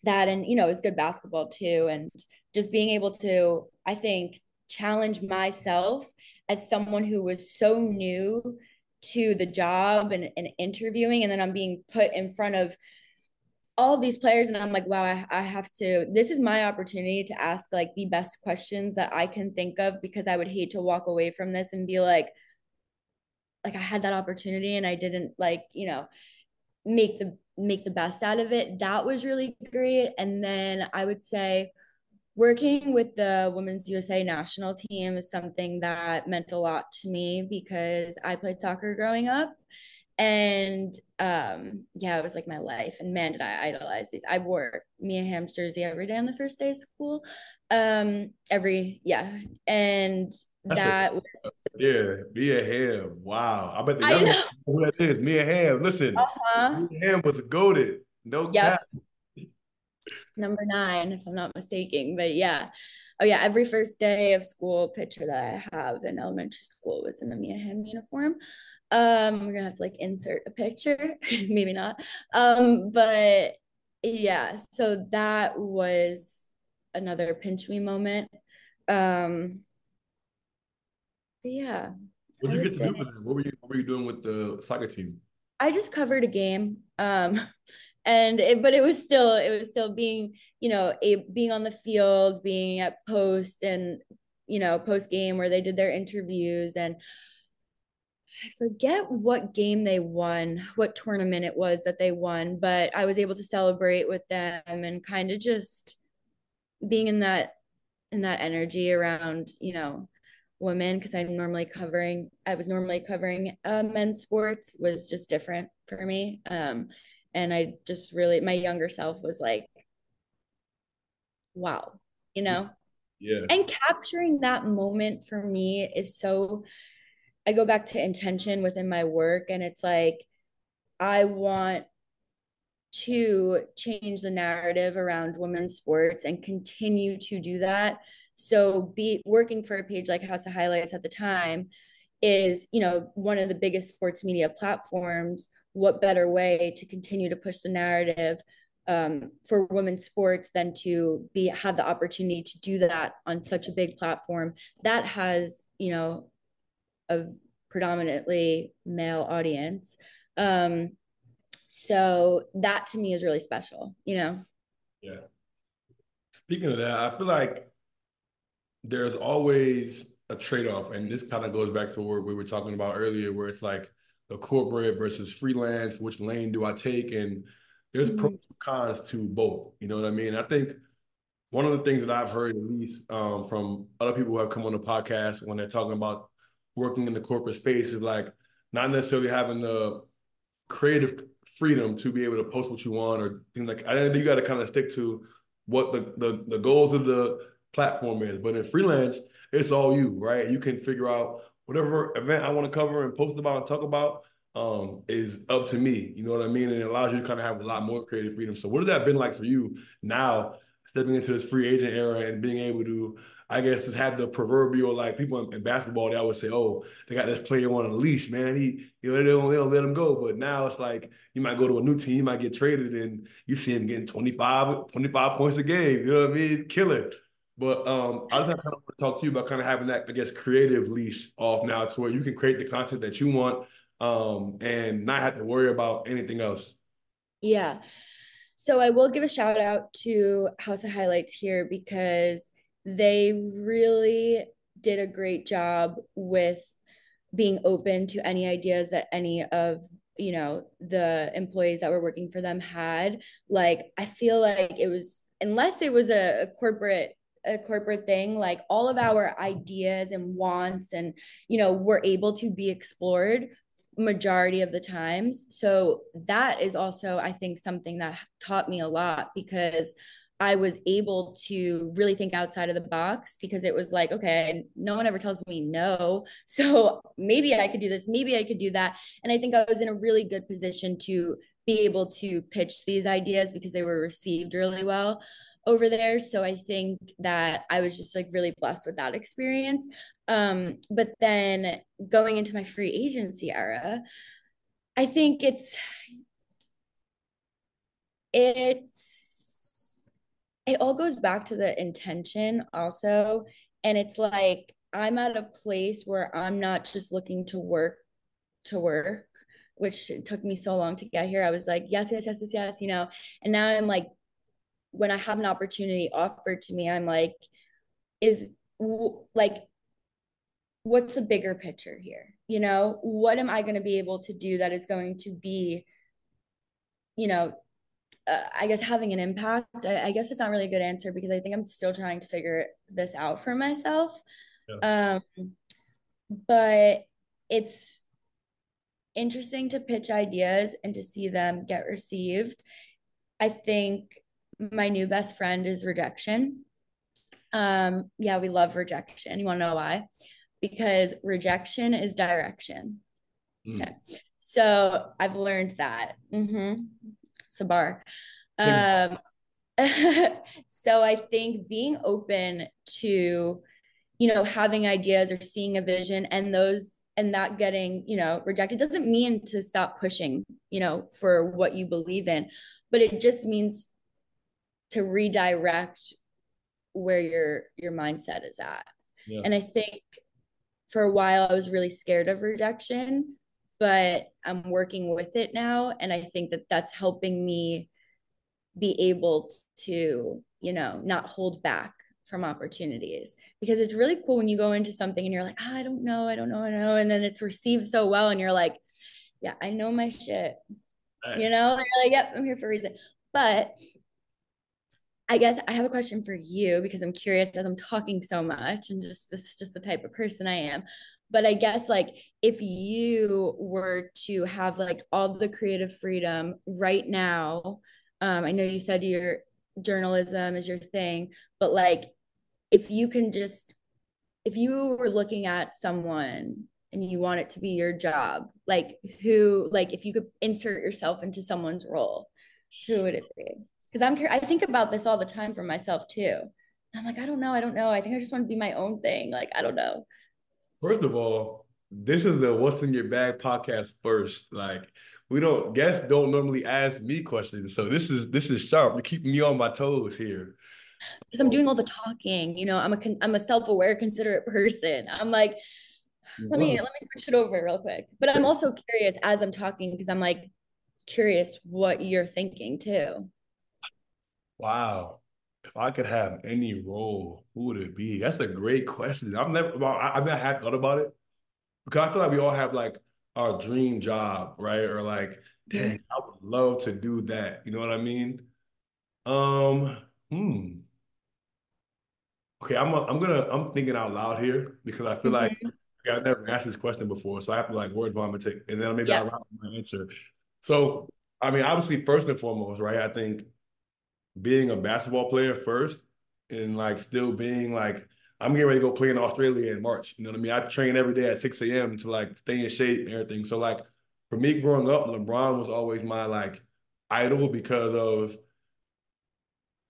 that and you know it was good basketball too and just being able to i think challenge myself as someone who was so new to the job and, and interviewing and then i'm being put in front of all of these players and i'm like wow I, I have to this is my opportunity to ask like the best questions that i can think of because i would hate to walk away from this and be like like i had that opportunity and i didn't like you know make the make the best out of it. That was really great. And then i would say working with the women's usa national team is something that meant a lot to me because i played soccer growing up. And um yeah it was like my life. And man did i idolize these. I wore mia hamm's jersey every day on the first day of school. Um every yeah. And That's that was yeah mia hamm. Wow. I bet the young who that is mia hamm. Listen uh-huh. mia hamm was goaded. No yep. cap number nine if i'm not mistaken but yeah oh yeah every first day of school picture that i have in elementary school was in the mia hamm uniform um, we're gonna have to like insert a picture, (laughs) maybe not. Um, but yeah, so that was another pinch me moment. Um, yeah. What did you get to do? What were you what were you doing with the soccer team? I just covered a game. Um (laughs) and it, but it was still it was still being you know a, being on the field being at post and you know post game where they did their interviews and I forget what game they won, what tournament it was that they won, but I was able to celebrate with them and kind of just being in that in that energy around, you know, women because I'm normally covering I was normally covering uh, men's sports was just different for me. Um and I just really my younger self was like wow, you know. Yeah. And capturing that moment for me is so I go back to intention within my work and it's like I want to change the narrative around women's sports and continue to do that. So be working for a page like House of Highlights at the time is, you know, one of the biggest sports media platforms. What better way to continue to push the narrative um, for women's sports than to be have the opportunity to do that on such a big platform that has, you know, a predominantly male audience. Um, so that to me is really special, you know? Yeah. Speaking of that, I feel like there's always a trade-off, and this kind of goes back to what we were talking about earlier, where it's like corporate versus freelance, which lane do I take? And there's mm-hmm. pros and cons to both. You know what I mean? I think one of the things that I've heard, at least um, from other people who have come on the podcast, when they're talking about working in the corporate space is like not necessarily having the creative freedom to be able to post what you want or things like I think you got to kind of stick to what the, the the goals of the platform is. But in freelance, it's all you, right? You can figure out whatever event I want to cover and post about and talk about um, is up to me. You know what I mean? And it allows you to kind of have a lot more creative freedom. So what has that been like for you now, stepping into this free agent era and being able to I guess just have the proverbial like people in, in, basketball they always say, oh, they got this player on a leash, man. He you know they don't, they don't let him go. But now it's like you might go to a new team, you might get traded, and you see him getting 25, 25 points a game. You know what I mean? Killer. But um, I just kind of want to talk to you about kind of having that, I guess, creative leash off now to where you can create the content that you want um, and not have to worry about anything else. Yeah. So I will give a shout out to House of Highlights here because they really did a great job with being open to any ideas that any of you know the employees that were working for them had like i feel like it was unless it was a, a corporate a corporate thing like all of our ideas and wants and you know were able to be explored majority of the times so that is also i think something that taught me a lot because I was able to really think outside of the box because it was like, okay, no one ever tells me no. (laughs) So maybe I could do this, maybe I could do that. And I think I was in a really good position to be able to pitch these ideas because they were received really well over there. So I think that I was just like really blessed with that experience. Um, but then going into my free agency era, I think it's it's it all goes back to the intention also and it's like i'm at a place where i'm not just looking to work to work which took me so long to get here i was like yes yes yes yes yes you know and now i'm like when i have an opportunity offered to me i'm like is like what's the bigger picture here you know what am i going to be able to do that is going to be you know uh, I guess having an impact. I, I, guess it's not really a good answer because I think I'm still trying to figure this out for myself. Yeah. Um, but it's interesting to pitch ideas and to see them get received. I think my new best friend is rejection. Um, yeah, we love rejection. You want to know why? Because rejection is direction. Mm. Okay. So I've learned that. Mm-hmm. Sabar. Um, (laughs) so I think being open to, you know, having ideas or seeing a vision and those and that getting, you know, rejected doesn't mean to stop pushing, you know, for what you believe in, but it just means to redirect where your your mindset is at. Yeah. And I think for a while I was really scared of rejection but I'm working with it now. And I think that that's helping me be able to, you know, not hold back from opportunities because it's really cool when you go into something and you're like, oh, I don't know, I don't know, I know. And then it's received so well. And you're like, yeah, I know my shit. Nice. You know, you're like, yep, I'm here for a reason. But I guess I have a question for you because I'm curious as I'm talking so much and just this is just the type of person I am. But i guess like if you were to have like all the creative freedom right now um i know you said your journalism is your thing but like if you can just if you were looking at someone and you want it to be your job like who like if you could insert yourself into someone's role who would it be because i'm i think about this all the time for myself too i'm like i don't know i don't know i think i just want to be my own thing like i don't know First of all, this is the What's in Your Bag podcast first. Like we don't guests don't normally ask me questions. So this is this is sharp. You're keeping me on my toes here. Because I'm doing all the talking, you know, I'm a I'm a self-aware, considerate person. I'm like, let me let me switch it over real quick. But I'm also curious as I'm talking because I'm like curious what you're thinking too. Wow if I could have any role, who would it be? That's a great question. I've never, well, I, I mean, I have thought about it because I feel like we all have like our dream job, right? Or like, dang, I would love to do that. You know what I mean? Um, hmm. Okay, I'm a, I'm gonna I'm thinking out loud here because I feel mm-hmm. like I've never asked this question before, so I have to like word vomit it, and then maybe yeah. I'll write my answer. So, I mean, obviously, first and foremost, right? I think being a basketball player first and like still being like I'm getting ready to go play in Australia in March. You know what I mean? I train every day at 6 a.m. to like stay in shape and everything. So like for me growing up, LeBron was always my like idol because of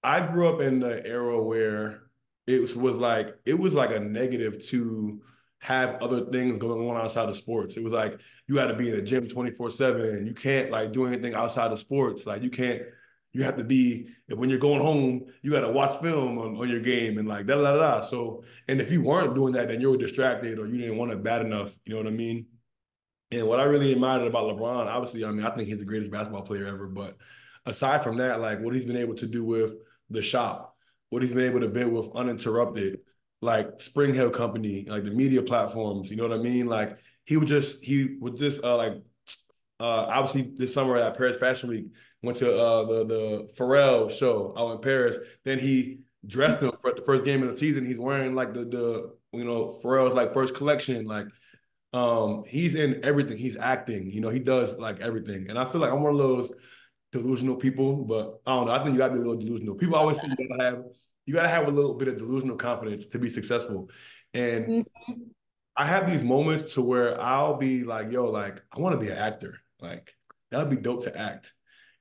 I grew up in the era where it was, was like it was like a negative to have other things going on outside of sports. It was like you had to be in the gym 24 7. You can't like do anything outside of sports. Like you can't you have to be when you're going home, you got to watch film on, on your game and like da da da. So, and if you weren't doing that, then you were distracted or you didn't want it bad enough. You know what I mean? And what I really admired about LeBron, obviously, I mean, I think he's the greatest basketball player ever. But aside from that, like what he's been able to do with the shop, what he's been able to build with uninterrupted, like Spring Hill Company, like the media platforms, you know what I mean? Like he would just he would just uh, like (tsk) uh, obviously this summer at Paris Fashion Week went to uh, the the Pharrell show out in Paris. Then he dressed him for the first game of the season. He's wearing like the the you know Pharrell's like first collection. Like um he's in everything. He's acting. You know he does like everything. And I feel like I'm one of those delusional people. But I don't know. I think you got to be a little delusional. People always say you gotta have you gotta have a little bit of delusional confidence to be successful. And mm-hmm. I have these moments to where I'll be like, yo, like I want to be an actor. Like that'd be dope to act.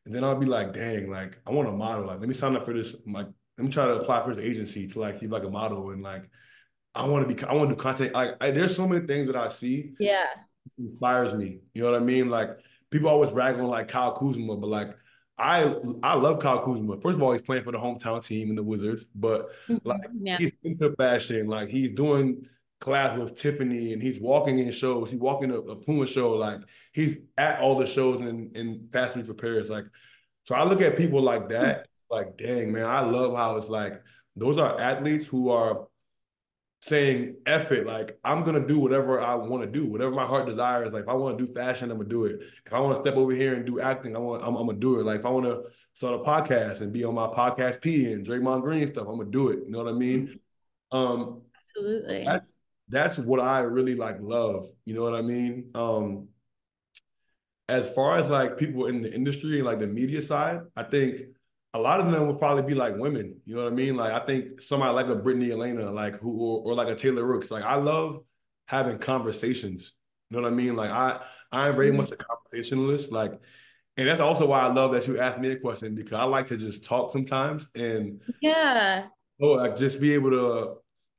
And then I'll be like, dang, like I want a model. Like, let me sign up for this. Like, let me try to apply for this agency to like be like a model and like I want to be I want to do content. Like I, there's so many things that I see. Yeah. Inspires me. You know what I mean? Like people always rag on like Kyle Kuzma, but like I I love Kyle Kuzma. First of all, he's playing for the hometown team in the Wizards, but mm-hmm. like yeah. he's into fashion. Like he's doing class with Tiffany and he's walking in shows. He's walking a, a Puma show. Like he's at all the shows in, in Fashion Week for Paris. Like, so I look at people like that, like, dang, man, I love how it's like those are athletes who are saying F it, like I'm gonna do whatever I want to do, whatever my heart desires. Like if I want to do fashion, I'm gonna do it. If I want to step over here and do acting, I want I'm, I'm gonna do it. Like if I want to start a podcast and be on my podcast P and Draymond Green stuff, I'm gonna do it. You know what I mean? Mm-hmm. Um Absolutely. That's that's what I really like love. You know what I mean? Um, as far as like people in the industry, like the media side, I think a lot of them would probably be like women. You know what I mean? Like I think somebody like a Brittany Elena, like who or, or like a Taylor Rooks. Like I love having conversations. You know what I mean? Like I I'm very mm-hmm. much a conversationalist. Like, and that's also why I love that you asked me a question because I like to just talk sometimes and yeah. Oh, like just be able to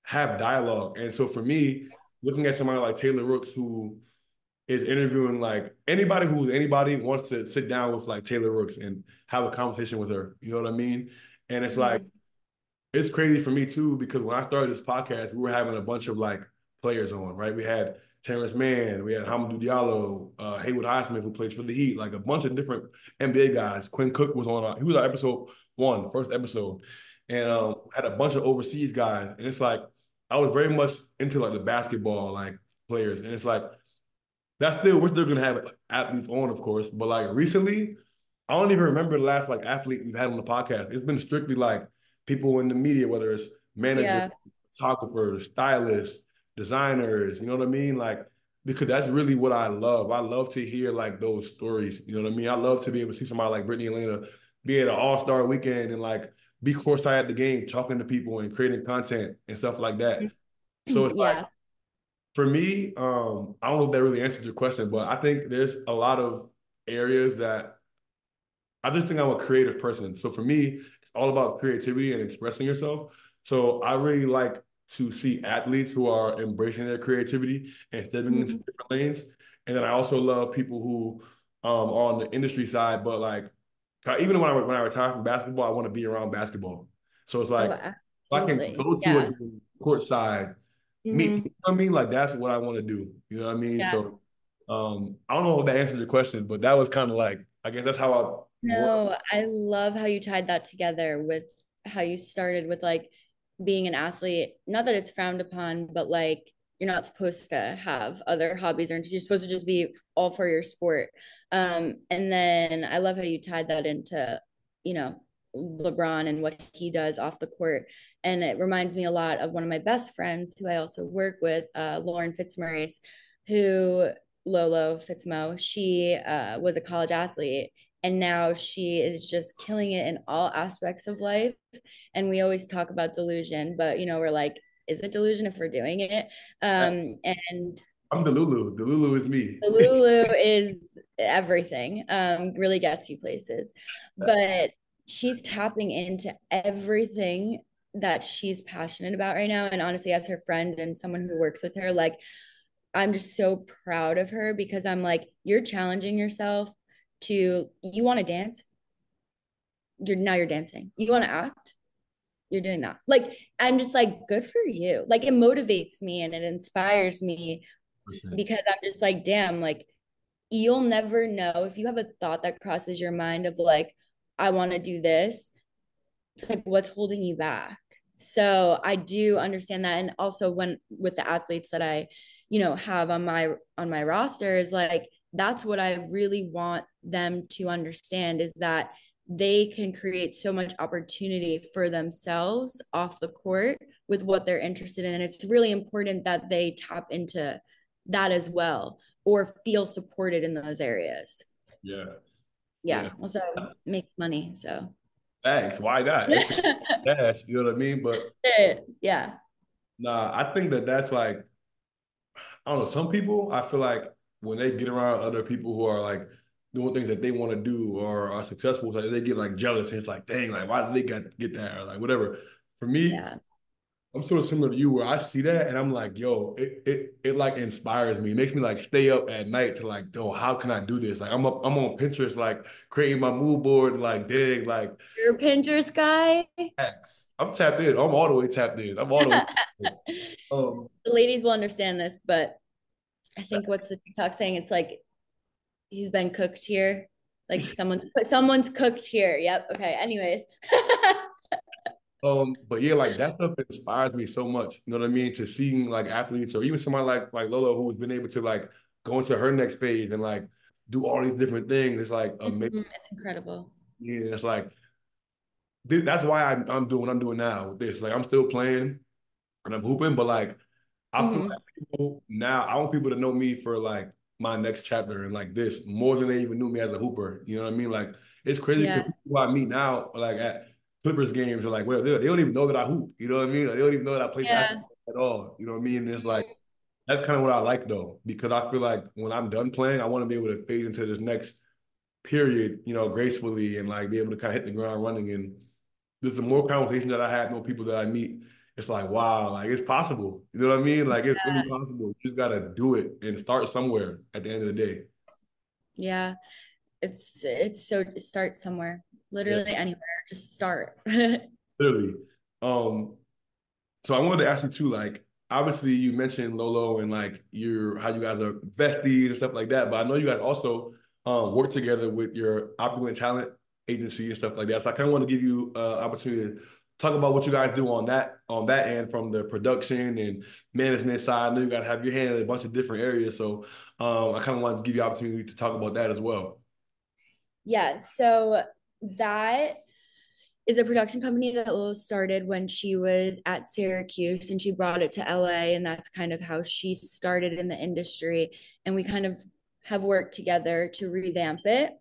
have dialogue. And so for me, looking at somebody like Taylor Rooks, who is interviewing like anybody who's anybody wants to sit down with like Taylor Rooks and have a conversation with her. You know what I mean? And it's mm-hmm. like it's crazy for me too because when I started this podcast, we were having a bunch of like players on, right? We had Terance Mann, we had Hamidou Diallo, uh, Haywood Highsmith, who plays for the Heat, like a bunch of different NBA guys. Quinn Cook was on, our, he was on episode one, first episode, and um, had a bunch of overseas guys. And it's like I was very much into like the basketball like players, and it's like that's still we're still gonna have athletes on, of course, but like recently, I don't even remember the last like athlete we've had on the podcast. It's been strictly like people in the media, whether it's managers, yeah. photographers, stylists, designers. You know what I mean? Like because that's really what I love. I love to hear like those stories. You know what I mean? I love to be able to see somebody like Brittany Elena be at an All Star weekend and like be courtside at the game, talking to people and creating content and stuff like that. Mm-hmm. So it's yeah. like for me, um, I don't know if that really answers your question, but I think there's a lot of areas that I just think I'm a creative person. So for me, it's all about creativity and expressing yourself. So I really like to see athletes who are embracing their creativity and stepping mm-hmm. into different lanes. And then I also love people who um, are on the industry side, but like even when I when I retire from basketball, I want to be around basketball. So it's like oh, if I can go to yeah. a court side, mm-hmm. meet. You know what I mean? Like that's what I want to do. You know what I mean? Yeah. So um, I don't know if that answered your question, but that was kind of like I guess that's how I. No, work. I love how you tied that together with how you started with like being an athlete. Not that it's frowned upon, but like you're not supposed to have other hobbies or you're supposed to just be all for your sport. Um, and then I love how you tied that into, you know, LeBron and what he does off the court. And it reminds me a lot of one of my best friends who I also work with, uh, Lauren Fitzmaurice, who Lolo Fitzmo, she uh, was a college athlete and now she is just killing it in all aspects of life. And we always talk about delusion, but you know, we're like, is it delusion if we're doing it? Um, and I'm Delulu. Delulu is me. The Delulu is everything. Um, really gets you places, but she's tapping into everything that she's passionate about right now. And honestly, as her friend and someone who works with her, like I'm just so proud of her because I'm like, you're challenging yourself to you want to dance you're now you're dancing. You want to act? You're doing that. Like I'm just like good for you. Like it motivates me and it inspires me because I'm just like damn like you'll never know if you have a thought that crosses your mind of like I want to do this. It's like what's holding you back? So I do understand that and also when with the athletes that I you know have on my on my roster is like that's what I really want them to understand is that they can create so much opportunity for themselves off the court with what they're interested in. And it's really important that they tap into that as well or feel supported in those areas. Yeah. Yeah. yeah. Also makes money. So thanks. Why not? (laughs) Yes, you know what I mean? But yeah. Nah, I think that that's like, I don't know, some people I feel like when they get around other people who are like doing things that they want to do or are successful, so they get like jealous and it's like, dang, like why did they get get that or like whatever. For me, yeah. I'm sort of similar to you where I see that and I'm like, yo, it it it like inspires me. It makes me like stay up at night to like, yo, how can I do this? Like I'm up, I'm on Pinterest, like creating my mood board, like dig, like you're Pinterest guy. X. I'm tapped in. I'm all the way tapped in. I'm all the way. (laughs) um, the ladies will understand this, but I think what's the TikTok saying? It's like he's been cooked here. Like someone someone's cooked here. Yep. Okay. Anyways. (laughs) um, but yeah, like that stuff inspires me so much. You know what I mean? To seeing like athletes or even somebody like like Lolo who's been able to like go into her next phase and like do all these different things. It's like mm-hmm. amazing. It's incredible. Yeah, it's like that's why I'm, I'm doing what I'm doing now with this. Like I'm still playing and I'm hooping, but like I mm-hmm. feel like people now I want people to know me for like my next chapter and like this more than they even knew me as a hooper. You know what I mean? Like it's crazy yeah. people I meet now, like at Clippers games, or like well, they, don't even know that I hoop. You know what I mean? Like, they don't even know that I play yeah. basketball at all. You know what I mean? And it's like mm-hmm. that's kind of what I like though, because I feel like when I'm done playing, I want to be able to phase into this next period, you know, gracefully and like be able to kind of hit the ground running. And there's the more conversation that I had, more people that I meet it's like wow, like it's possible. You know what I mean? Like it's yeah. really possible. You just gotta do it and start somewhere at the end of the day. Yeah, it's it's so start somewhere. Literally yeah. anywhere. Just start. (laughs) Literally. Um. So I wanted to ask you too, like obviously you mentioned Lolo and like your how you guys are besties and stuff like that, but I know you guys also um, work together with your opulent talent agency and stuff like that. So I kind of want to give you uh opportunity talk about what you guys do on that on that end from the production and management side. I know you guys have your hand in a bunch of different areas, so um, I kind of wanted to give you opportunity to talk about that as well. Yeah, so that is a production company that Lolo started when she was at Syracuse and she brought it to LA and that's kind of how she started in the industry and we kind of have worked together to revamp it.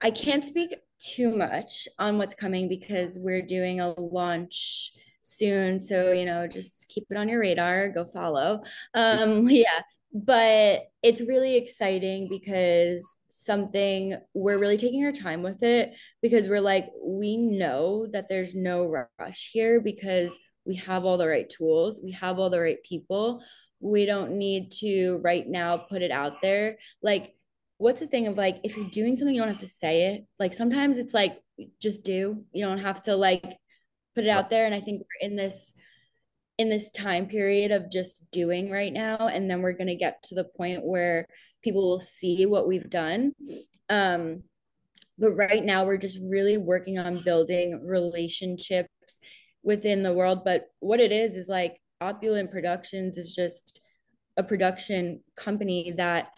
I can't speak too much on what's coming because we're doing a launch soon. So, you know, just keep it on your radar, go follow. Um, (laughs) yeah, but it's really exciting because something we're really taking our time with it because we're like, we know that there's no rush here because we have all the right tools, we have all the right people. We don't need to right now put it out there. Like, what's the thing of like if you're doing something you don't have to say it. Like sometimes it's like just do. You don't have to like put it out there. And i think we're in this in this time period of just doing right now. And then we're going to get to the point where people will see what we've done. Um but right now we're just really working on building relationships within the world. But what it is is like opulent productions is just a production company that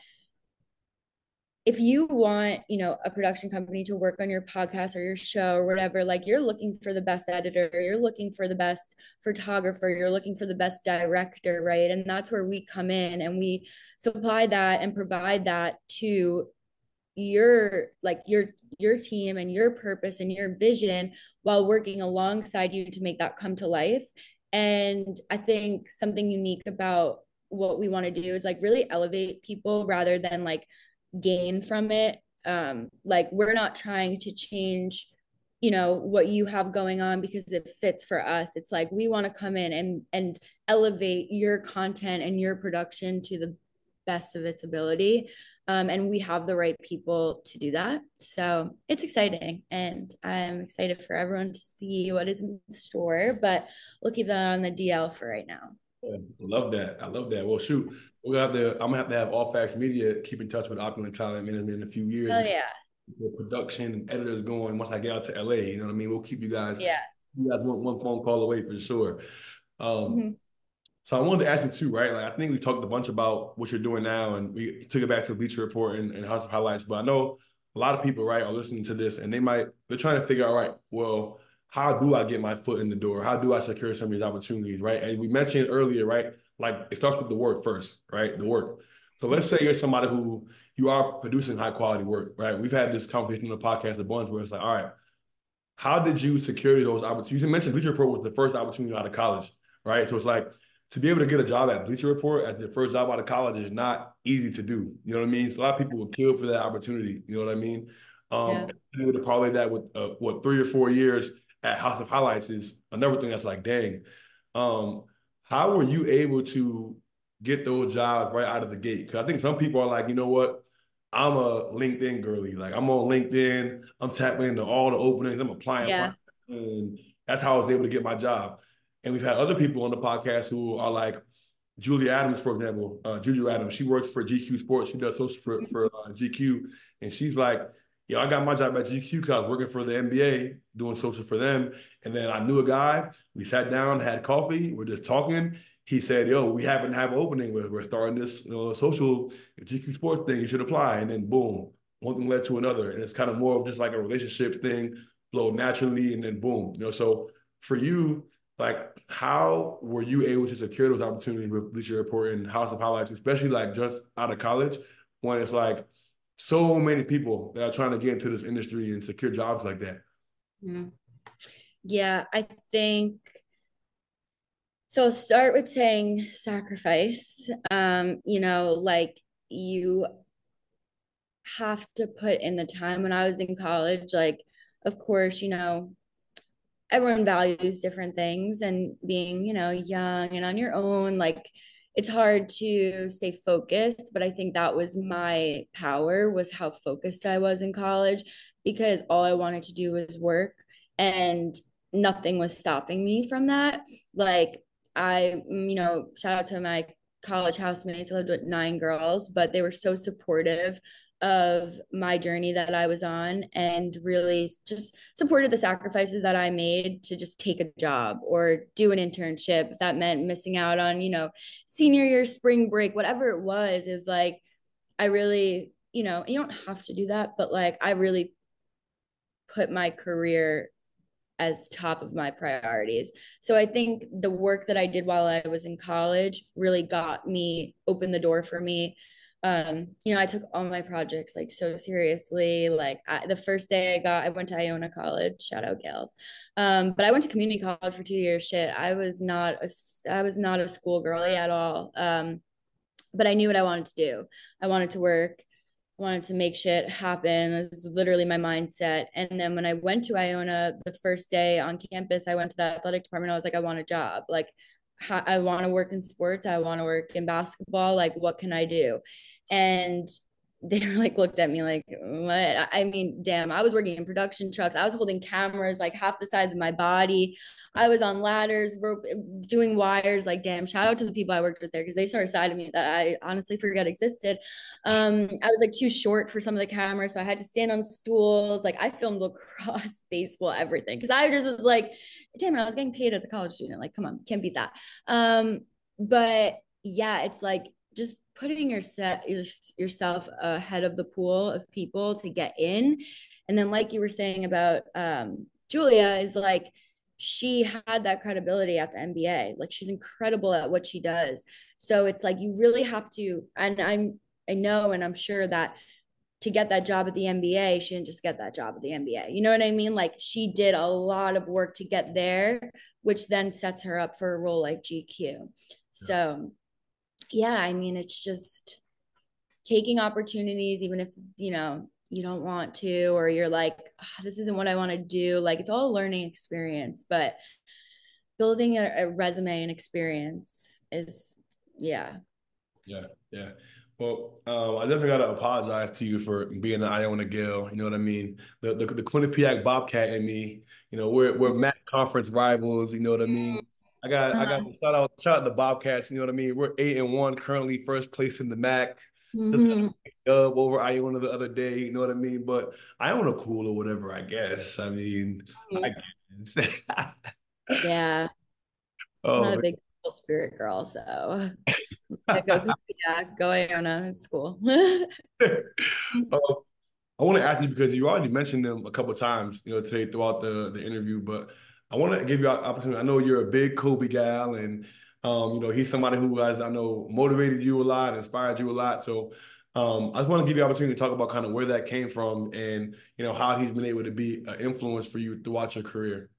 if you want, you know, a production company to work on your podcast or your show or whatever, like you're looking for the best editor, you're looking for the best photographer, you're looking for the best director, right? And that's where we come in and we supply that and provide that to your like your your team and your purpose and your vision while working alongside you to make that come to life. And I think something unique about what we want to do is like really elevate people rather than like gain from it um like we're not trying to change you know what you have going on because it fits for us it's like we want to come in and and elevate your content and your production to the best of its ability. Um, and we have the right people to do that. So it's exciting. And I'm excited for everyone to see what is in store. But we'll keep that on the DL for right now. Love that. I love that. Well, shoot, we're gonna have to. I'm gonna have to have All Facts Media keep in touch with Opulent Talent Management in a few years. Oh yeah. The production and editors going once I get out to LA. You know what I mean? We'll keep you guys. Yeah. You guys want one phone call away for sure. Um, Mm-hmm. So I wanted to ask you too, right? Like I think we talked a bunch about what you're doing now, and we took it back to the Bleacher Report and, and House of Highlights. But I know a lot of people, right, are listening to this, and they might they're trying to figure out, right, well, how do I get my foot in the door? How do I secure some of these opportunities, right? And we mentioned earlier, right, like it starts with the work first, right? The work. So let's say you're somebody who you are producing high quality work, right? We've had this conversation on the podcast a bunch where it's like, all right, how did you secure those opportunities? You mentioned Bleacher Report was the first opportunity out of college, right? So it's like to be able to get a job at Bleacher Report at the first job out of college is not easy to do. You know what I mean? So a lot of people will kill for that opportunity. You know what I mean? Um, Yeah. able to parlay that with uh, what three or four years at House of Highlights is another thing that's like, dang. Um, how were you able to get those jobs right out of the gate? Because I think some people are like, you know what? I'm a LinkedIn girly. Like I'm on LinkedIn. I'm tapping into all the openings. I'm applying, Yeah. applying, and that's how I was able to get my job. And we've had other people on the podcast who are like Julie Adams, for example, uh, Juju Adams. She works for GQ Sports. She does social for, for uh, GQ, and she's like, "Yo, I got my job at GQ because I was working for the NBA, doing social for them. And then I knew a guy. We sat down, had coffee. We're just talking. He said, "Yo, we happen to have an opening. We're, we're starting this uh, social GQ Sports thing. You should apply." And then boom, one thing led to another, and it's kind of more of just like a relationship thing, flow naturally, and then boom, you know. So for you, like, how were you able to secure those opportunities with Bleacher Report and House of Highlights, especially like just out of college, when it's like so many people that are trying to get into this industry and secure jobs like that? Mhm. Yeah, I think so. Start with saying sacrifice. Um, you know, like you have to put in the time. When I was in college, like, of course, you know, everyone values different things, and being, you know, young and on your own, like, it's hard to stay focused. But I think that was my power was how focused I was in college because all I wanted to do was work and nothing was stopping me from that. Like I, mm, you know, shout out to my college housemates. I lived with nine girls, but they were so supportive of my journey that I was on and really just supported the sacrifices that I made to just take a job or do an internship. If that meant missing out on, you know, senior year, spring break, whatever it was, is like I really, you know, you don't have to do that, but like I really put my career as top of my priorities. So I think the work that I did while I was in college really got me opened the door for me. Um, you know, I took all my projects like so seriously. Like I, the first day I got, I went to Iona College. Shout out Gaels. Um, but I went to community college for two years. Shit, I was not a, I was not a school girly at all. Um, but I knew what I wanted to do. I wanted to work I wanted to make shit happen. This is literally my mindset. And then when I went to Iona the first day on campus, I went to the athletic department. I was like, I want a job. Like, I want to work in sports. I want to work in basketball. Like, what can I do? And (laughs) they were like looked at me like what? I mean damn i was working in production trucks. I was holding cameras like half the size of my body. I was on ladders rope doing wires like damn shout out to the people i worked with there because they saw a side of me that i honestly forget existed. Um i was like too short for some of the cameras so i had to stand on stools. Like i filmed (laughs) lacrosse baseball everything because i just was like damn it i was getting paid as a college student like come on can't beat that. Um but yeah it's like just putting your set, your, yourself ahead of the pool of people to get in. And then, like you were saying about um, Julia, is like she had that credibility at the NBA. Like she's incredible at what she does. So it's like you really have to, and I'm, I know, and I'm sure that to get that job at the NBA, she didn't just get that job at the NBA. You know what I mean? Like she did a lot of work to get there, which then sets her up for a role like GQ. Yeah. So yeah, I mean, it's just taking opportunities, even if, you know, you don't want to, or you're like, oh, this isn't what I want to do. Like, it's all a learning experience, but building a, a resume and experience is, yeah. Yeah. Yeah. Well, um, I definitely got to apologize to you for being an Iona Gael. You know what I mean? The the, the Quinnipiac Bobcat and me. You know, we're we're Mm-hmm. MAAC conference rivals. You know what I mean? I got I got Uh-huh. shout out shout out the Bobcats. You know what I mean? We're eight and one, currently first place in the MAAC. Just Mhm. a dub over Iona the other day. You know what I mean? But Iona cool or whatever. I guess. I mean, I guess. (laughs) Yeah, oh, not a big school spirit girl, so I go (laughs) yeah, go Iona. It's cool. Um, (laughs) I want to ask you because you already mentioned them a couple times, you know, today throughout the the interview. But I want to give you an opportunity. I know you're a big Kobe gal, and um, you know he's somebody who has I know motivated you a lot, inspired you a lot. So um, I just want to give you an opportunity to talk about kind of where that came from, and you know how he's been able to be an influence for you throughout your career.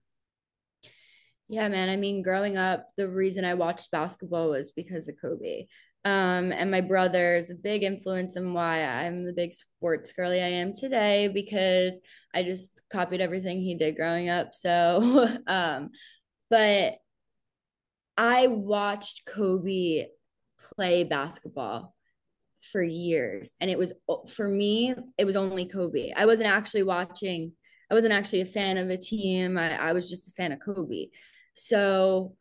Yeah, man. I mean, growing up, the reason I watched basketball was because of Kobe. Um, and my brother is a big influence in why I'm the big sports girly I am today because I just copied everything he did growing up. So, (laughs) um, but I watched Kobe play basketball for years, and it was for me, it was only Kobe. I wasn't actually watching, I wasn't actually a fan of a team. I, I was just a fan of Kobe. So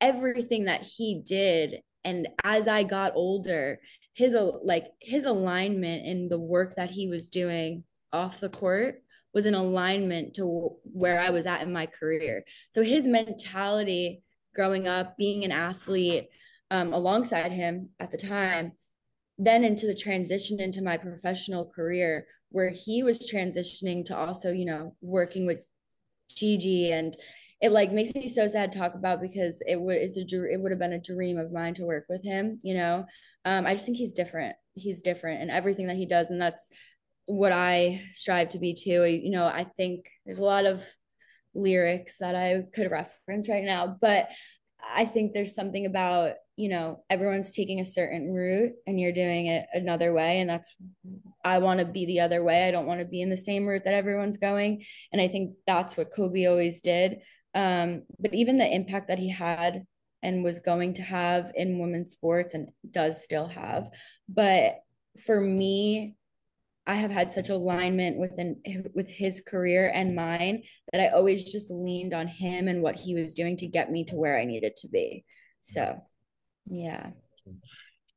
everything that he did, and as I got older, his like his alignment and the work that he was doing off the court was in alignment to where I was at in my career. So his mentality growing up, being an athlete um, alongside him at the time, then into the transition into my professional career, where he was transitioning to also, you know, working with Gigi and it like makes me so sad to talk about because it would it's a it would have been a dream of mine to work with him you know? Um i just think he's different. He's different in everything that he does and that's what i strive to be too. You know i think there's a lot of lyrics that i could reference right now but i think there's something about you know everyone's taking a certain route and you're doing it another way and that's i want to be the other way. I don't want to be in the same route that everyone's going and i think that's what kobe always did um, but even the impact that he had and was going to have in women's sports and does still have. But for me, I have had such alignment within with his career and mine that I always just leaned on him and what he was doing to get me to where I needed to be. So, yeah.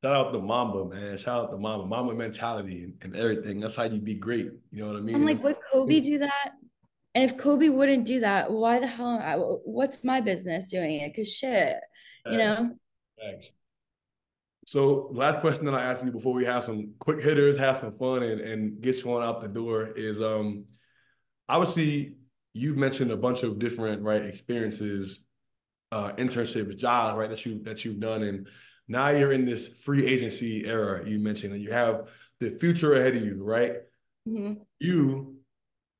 Shout out to Mamba, man. Shout out to Mamba. Mamba mentality and, and everything. That's how you be great. You know what I mean? I'm like, would Kobe do that? And if Kobe wouldn't do that, why the hell? I, what's my business doing it? Cause shit, you know. Thanks. So, last question that I asked you before we have some quick hitters, have some fun, and, and get you on out the door is um, obviously you've mentioned a bunch of different right experiences, uh, internships, jobs, right that you that you've done, and now you're in this free agency era. You mentioned, and you have the future ahead of you, right? Mm-hmm. You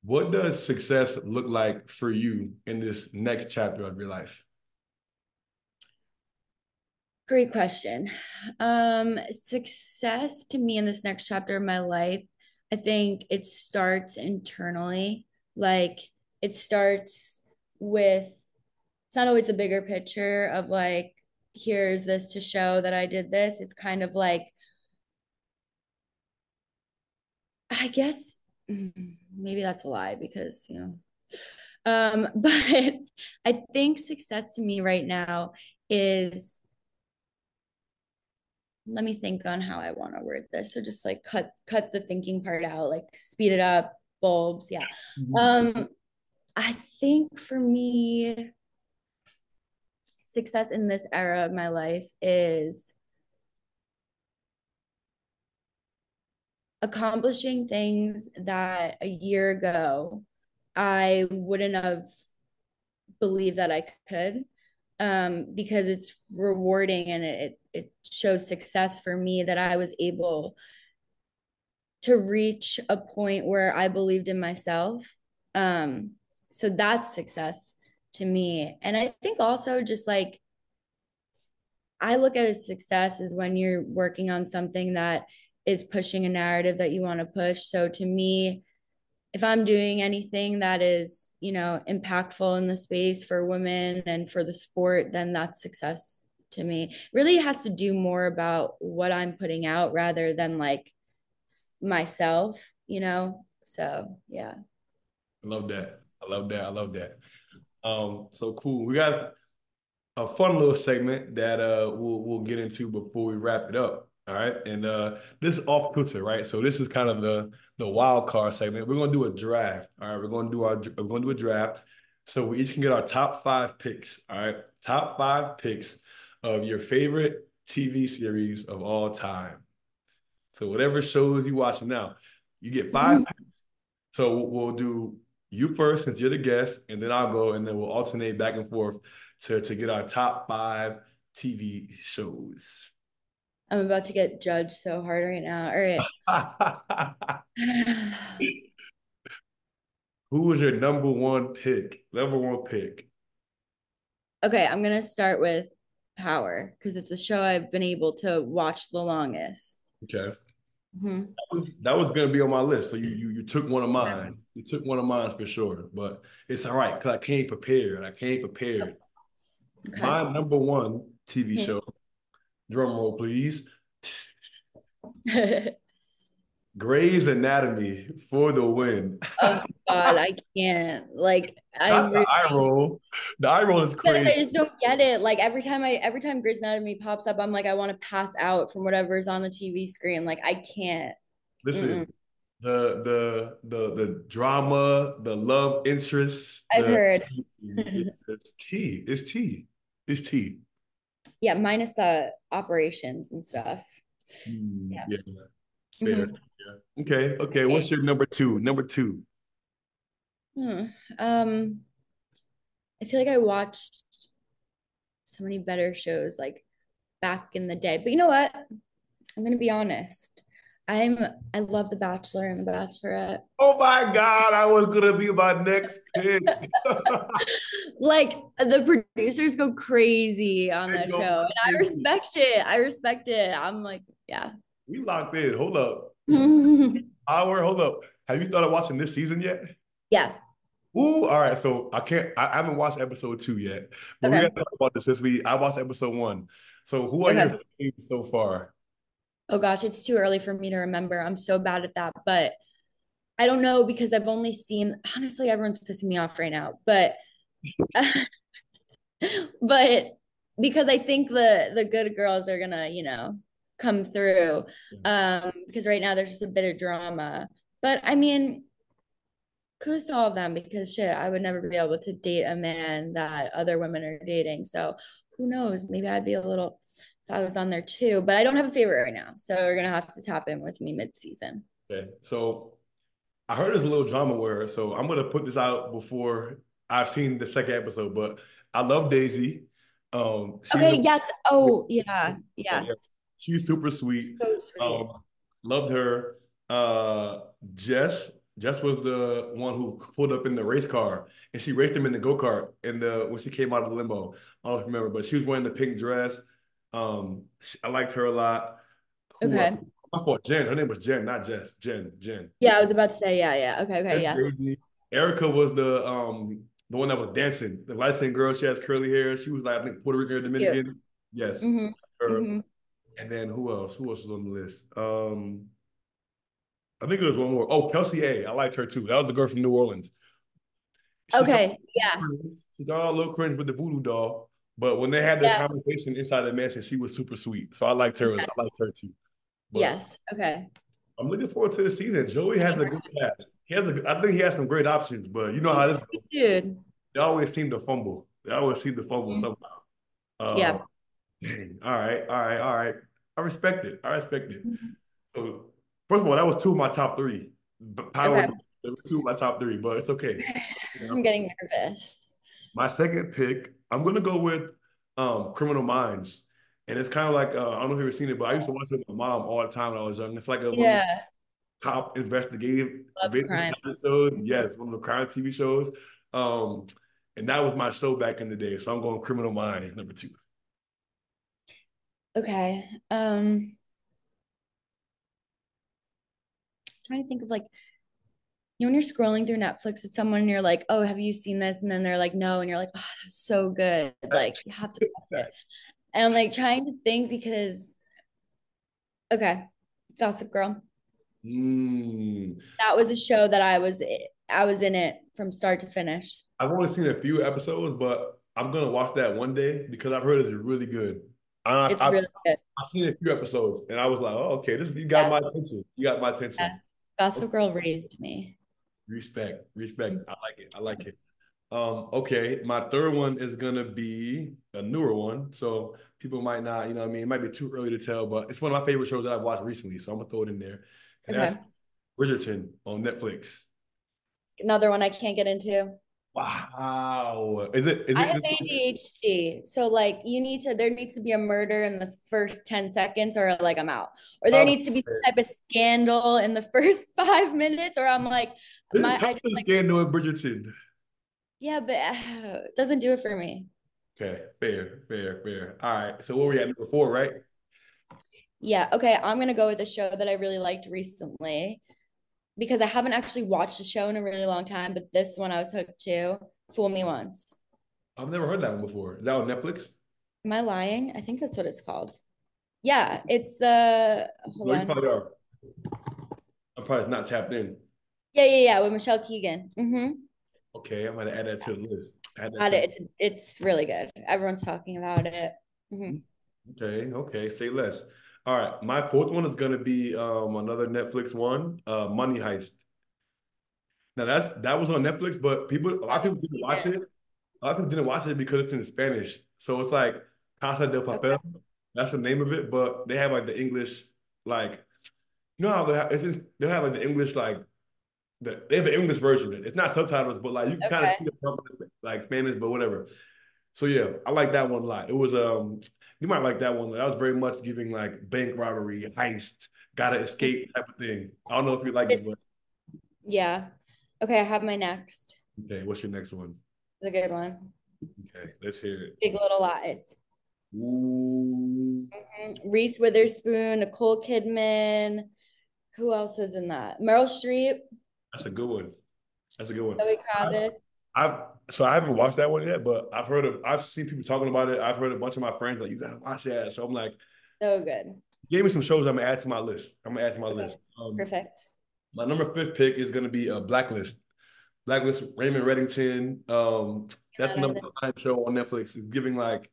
what does success look like for you in this next chapter of your life? Great question. Um, success to me in this next chapter of my life, I think it starts internally. Like it starts with, it's not always the bigger picture of like, here's this to show that I did this. It's kind of like, I guess maybe that's a lie because, you know, um, (laughs) but I think success to me right now is let me think on how I want to word this. So just like cut cut the thinking part out, like speed it up, bulbs. Yeah. Um I think for me success in this era of my life is accomplishing things that a year ago I wouldn't have believed that I could um, because it's rewarding and it, it shows success for me that I was able to reach a point where I believed in myself. Um, so that's success to me. And I think also just like I look at a success as when you're working on something that is pushing a narrative that you want to push. So to me, if I'm doing anything that is, you know, impactful in the space for women and for the sport, then that's success to me. Really has to do more about what I'm putting out rather than like myself, you know? So, yeah. I love that. I love that. I love that. Um, so cool. We got a fun little segment that uh we'll we'll get into before we wrap it up. All right. And uh this is off Twitter, right? So this is kind of the the wild card segment. We're gonna do a draft. All right, we're gonna do our we're gonna do a draft. So we each can get our top five picks. All right. Top five picks of your favorite TV series of all time. So whatever shows you watching now, you get 5 mm-hmm. So we'll do you first since you're the guest, and then I'll go, and then we'll alternate back and forth to to get our top five TV shows. I'm about to get judged so hard right now. All right. (sighs) Who was your number one pick? Number one pick. Okay, I'm gonna start with Power because it's the show I've been able to watch the longest. Okay. Mm-hmm. That was that was gonna be on my list. So you you you took one of mine. You took one of mine for sure. But it's all right because I came prepared. I came prepared. Okay. My number one TV show. Drum roll, please. (laughs) Grey's Anatomy for the win. oh God, I can't. Like I really, the eye roll. The eye roll is crazy. I just don't get it. Like every time I every time Grey's Anatomy pops up, I'm like, I want to pass out from whatever's on the TV screen. Like I can't. Listen, Mm-mm. the the the the drama, the love interest. I've the, heard. (laughs) It's, it's tea. It's tea. It's tea. Yeah, minus the operations and stuff. Mm, yeah. yeah. Mm-hmm. Yeah. Okay. Okay. What's your number two? Number two. Hmm. Um, I feel like I watched so many better shows like back in the day. But you know what? I'm gonna be honest. I'm I love The Bachelor and The Bachelorette. Oh my god, I was gonna be my next pick. (laughs) (laughs) like the producers go crazy on that show, crazy. and I respect it. I respect it. I'm like, yeah. We locked in. Hold up. (laughs) Hour. Hold up. Have you started watching this season yet? Yeah. Ooh, all right. So I can't. I, I haven't watched episode two yet, but okay. we got to talk about this since we. I watched episode one. So who are okay. your so far? Oh gosh, it's too early for me to remember. I'm so bad at that, but I don't know because I've only seen. Honestly, everyone's pissing me off right now, but (laughs) but because I think the the good girls are gonna, you know, come through. Um, because right now there's just a bit of drama. But I mean, kudos to all of them because shit, I would never be able to date a man that other women are dating. So who knows? Maybe I'd be a little I was on there too. But I don't have a favorite right now. So we're gonna have to tap in with me mid-season. Okay. So I heard there's a little drama where so I'm gonna put this out before I've seen the second episode, but I love Daisy. Um Okay, yes. Oh, yeah. Yeah. She's super sweet. So sweet. Um, loved her. Uh, Jess. Jess was the one who pulled up in the race car and she raced him in the go kart. And the when she came out of the limo, I don't remember, but she was wearing the pink dress. Um, I liked her a lot. Who, okay. I thought Jen. Her name was Jen, not Jess. Jen. Jen. Yeah, I was about to say. Yeah, yeah. Okay, okay, yeah. Crazy. Erica was the um the one that was dancing. The light skinned girl. She has curly hair. She was like I think Puerto Rican or Dominican. Yes. Mm-hmm. Mm-hmm. And then who else? Who else was on the list? Um, I think it was one more. Oh, Kelsey A. I liked her too. That was the girl from New Orleans. Okay, yeah. She got a little cringe with the voodoo doll, but when they had their yeah. conversation inside the mansion, she was super sweet. So I liked her. Okay. I liked her too. But yes. Okay. I'm looking forward to the season. Joey has a good cast. He has a, I think he has some great options, but you know how this Dude. They always seem to fumble. They always seem to fumble mm-hmm. somehow. Um, yeah. Dang. All right. All right. All right. I respect it. I respect it. Mm-hmm. So, first of all, that was two of my top three. Power okay. two of my top three, but it's okay. (laughs) I'm getting nervous. My second pick, I'm gonna go with um, Criminal Minds. And it's kind of like uh, I don't know if you've ever seen it, but I used to watch it with my mom all the time when I was young. It's like a yeah. top investigative shows. Yeah, it's one of the crime TV shows. Um, and that was my show back in the day. So I'm going Criminal Minds number two. Okay. Um trying to think of like you know when you're scrolling through Netflix with someone and you're like, "Oh, have you seen this?" and then they're like, "No," and you're like, "Oh, that's so good." Like you have to watch it. And I'm like trying to think because okay, Gossip Girl. Mm. That was a show that I was I was in it from start to finish. I've only seen a few episodes, but I'm gonna watch that one day because I've heard it's really good. I, It's I've, really good. I've seen a few episodes and I was like, oh, okay, this you got Yeah. my attention. You got my attention. Yeah. Gossip Girl raised me. Respect, respect. I like it. I like it. Um, okay, my third one is gonna be a newer one. So people might not, you know what I mean, it might be too early to tell, but it's one of my favorite shows that I've watched recently. So I'm gonna throw it in there. And Okay. that's Bridgerton on Netflix. Another one I can't get into. Wow. Is it is I it have ADHD. So like you need to there needs to be a murder in the first 10 seconds or like I'm out. Or there Oh, needs to be some type of scandal in the (laughs) first five minutes or I'm like my I tough just to like scandal in Bridgerton. yeah, but uh, it doesn't do it for me. Okay, fair, fair, fair. All right. So what were we at number four, right? Yeah, okay, I'm gonna go with a show that I really liked recently because I haven't actually watched a show in a really long time, but this one I was hooked to. Fool Me Once. I've never heard that one before. Is that on Netflix? Am I lying? I think that's what it's called. Yeah, it's uh hold No, you on. probably are. I'm probably not tapped in. Yeah, yeah, yeah, with Michelle Keegan. Mm-hmm. Okay, I'm gonna add that to the list. Add that Got to- it. It's it's really good. Everyone's talking about it. Mhm. Okay, okay, say less. All right, my fourth one is gonna be um another Netflix one, uh Money Heist. Now that's that was on Netflix, but people a lot of people didn't watch it. A lot of people didn't watch it because it's in Spanish. So it's like Casa del Papel. That's the name of it, but they have like the English, like you know how they have it's in, they have like the English like the they have an English version. Of it. It's not subtitles, but like you can kind of see the like Spanish, but whatever. So yeah, I like that one a lot. It was um you might like that one. That was very much giving like bank robbery, heist, gotta escape type of thing. I don't know if you like it, but Yeah. Okay, I have my next. okay, what's your next one? It's a good one. Okay, let's hear it. Big Little Lies. Ooh. Mhm. Reese Witherspoon, Nicole Kidman. Who else is in that? Meryl Streep, That's a good one. That's a good one. Zoe Kravitz. I've so I haven't watched that one yet, but I've heard of I've seen people talking about it. I've heard a bunch of my friends like you gotta watch that. So I'm like, So good. give me some shows I'm gonna add to my list. I'm gonna add to my Okay. list. Um, Perfect. my number fifth pick is gonna be a Blacklist. Blacklist, Raymond Reddington. Um, that's another crime show on Netflix. It's giving like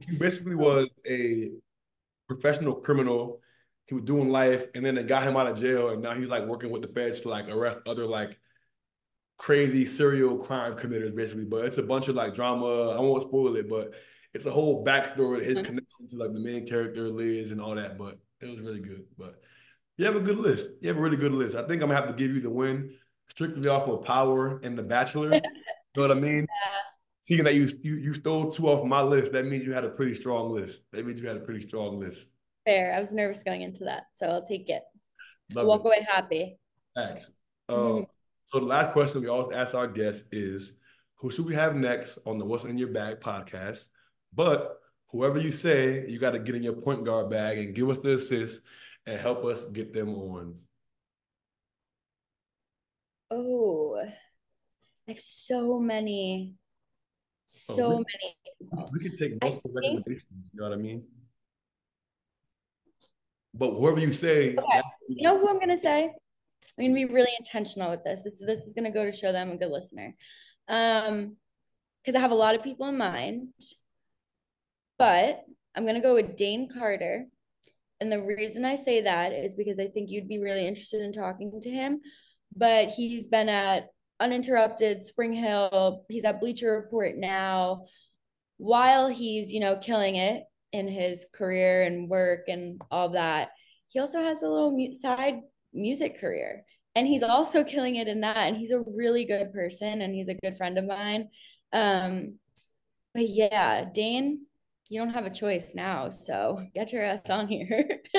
he basically was a professional criminal. He was doing life, and then they got him out of jail, and now he's like working with the feds to like arrest other like crazy serial crime committers, basically. But it's a bunch of like drama. I won't spoil it, but it's a whole backstory to his Mhm. connection to like the main character Liz and all that. But it was really good. But you have a good list. You have a really good list. I think I'm gonna have to give you the win strictly off of Power and The Bachelor. (laughs) you know what I mean? Yeah. Seeing that you you you stole two off my list, that means you had a pretty strong list. That means you had a pretty strong list. Fair. I was nervous going into that, so I'll take it. Love Walk it. away happy. Thanks. Mhm. Um, so the last question we always ask our guests is, who should we have next on the What's in Your Bag podcast? But whoever you say, you got to get in your point guard bag and give us the assist and help us get them on. Oh, I have so many, oh, so we- many. We can take I multiple think- recommendations. You know what I mean? But whoever you say, Okay. You know who I'm gonna say? I'm gonna be really intentional with this. This this is gonna go to show that I'm a good listener. Um, because I have a lot of people in mind, but I'm gonna go with Dane Carter. And the reason I say that is because I think you'd be really interested in talking to him. But he's been at Uninterrupted, SpringHill, he's at Bleacher Report now. While he's, you know, killing it in his career and work and all that, he also has a little side music career. And he's also killing it in that. And he's a really good person and he's a good friend of mine. Um, but yeah, Dane, you don't have a choice now. So get your ass on here. (laughs)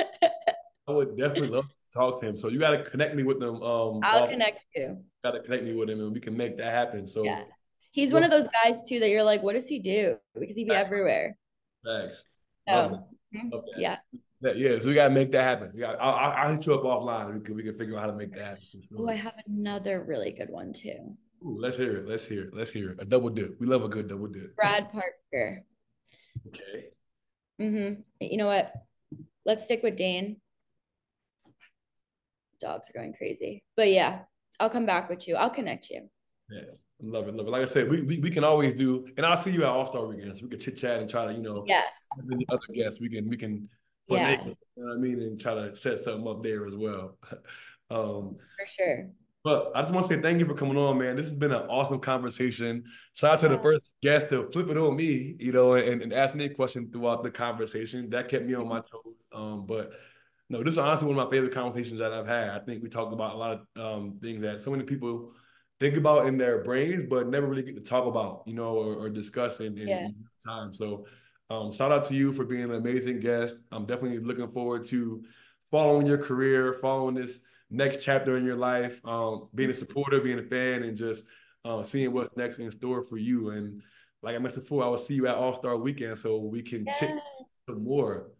I would definitely love to talk to him. So you got to connect me with them. Um, I'll connect you. Got to connect me with him, and we can make that happen. So Yeah. He's one of those guys too that you're like, what does he do? Because he'd be everywhere. thanks. Love So, mhm, Love that. yeah. That- yeah, so we gotta make that happen. We got. I'll, I'll, hit you up offline. And we can we can figure out how to make that happen. Oh, I have another really good one too. Ooh, let's hear it. Let's hear it. Let's hear it. A double dip. We love a good double dip. Brad Parker. Okay. Mm-hmm. You know what? Let's stick with Dane. Dogs are going crazy. But yeah, I'll come back with you. I'll connect you. Yeah, love it, love it. Like I said, we we, we can always do, and I'll see you at All Star Weekend, so we can chit chat and try to, you know, Yes. the other guests, we can we can put Yeah. you know what I mean, and try to set something up there as well. (laughs) um, For sure. but I just want to say thank you for coming on, man. This has been an awesome conversation. Shout out to the first guest to flip it on me, you know, and, and ask me a question throughout the conversation. That kept me on my toes. Um, but no, this is honestly one of my favorite conversations that I've had. I think we talked about a lot of um, things that so many people think about in their brains, but never really get to talk about, you know, or, or discuss in, in, Yeah. in time. So um, shout out to you for being an amazing guest. I'm definitely looking forward to following your career, following this next chapter in your life, um, being a supporter, being a fan, and just uh, seeing what's next in store for you. And like I mentioned before, I will see you at All Star Weekend so we can Yeah. some more.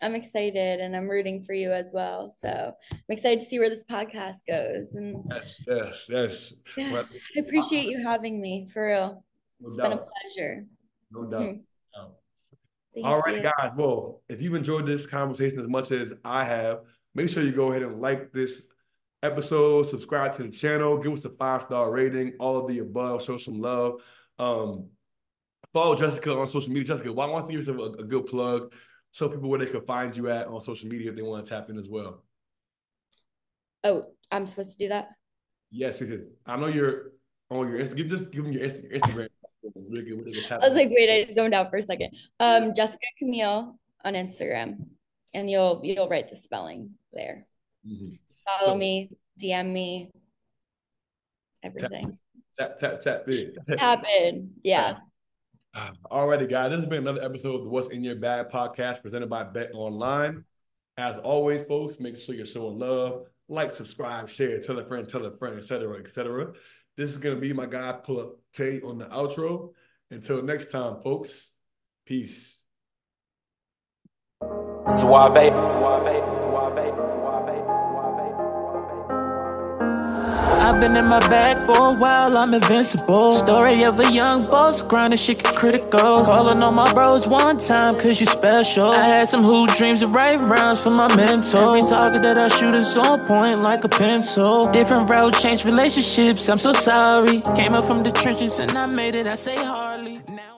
I'm excited and I'm rooting for you as well. So I'm excited to see where this podcast goes. And Yes, yes, yes. yeah, Well, I appreciate you having me for real. no It's been a pleasure. no doubt. Mhm. no. Thank All right, you. guys. Well, if you've enjoyed this conversation as much as I have, make sure you go ahead and like this episode, subscribe to the channel, give us a five star rating, all of the above, show some love. Um, follow Jessica on social media. Jessica, why don't you give us a, a good plug? Show people where they can find you at on social media if they want to tap in as well. Oh, I'm supposed to do that? Yes, yes, yes. I know you're on your Instagram. Just give them your Instagram. Where they can- where they can tap I was like, wait, I zoned out for a second. Um, Jessica Camille on Instagram. And you'll you'll write the spelling there. Mhm. Follow So- me, DM me, everything. Tap, tap, tap in. Happen. Yeah. Ah, Alrighty, guys. This has been another episode of the What's in Your Bag podcast presented by BetOnline. As always, folks, make sure you're showing love, like, subscribe, share, tell a friend, tell a friend, etc., etc. This is gonna be my guy pull up Tay on the outro. Until next time, folks. Peace. Suave, suave, suave, suave, suave, suave. I've been in my bag for a while, I'm invincible. Story of a young boss, grinding shit get critical. Calling on my bros one time, cause you special. I had some hoop dreams of right rounds for my mentor. Every target that I shoot is on point like a pencil. Different road, changed relationships, I'm so sorry. Came up from the trenches and I made it, I say hardly. Now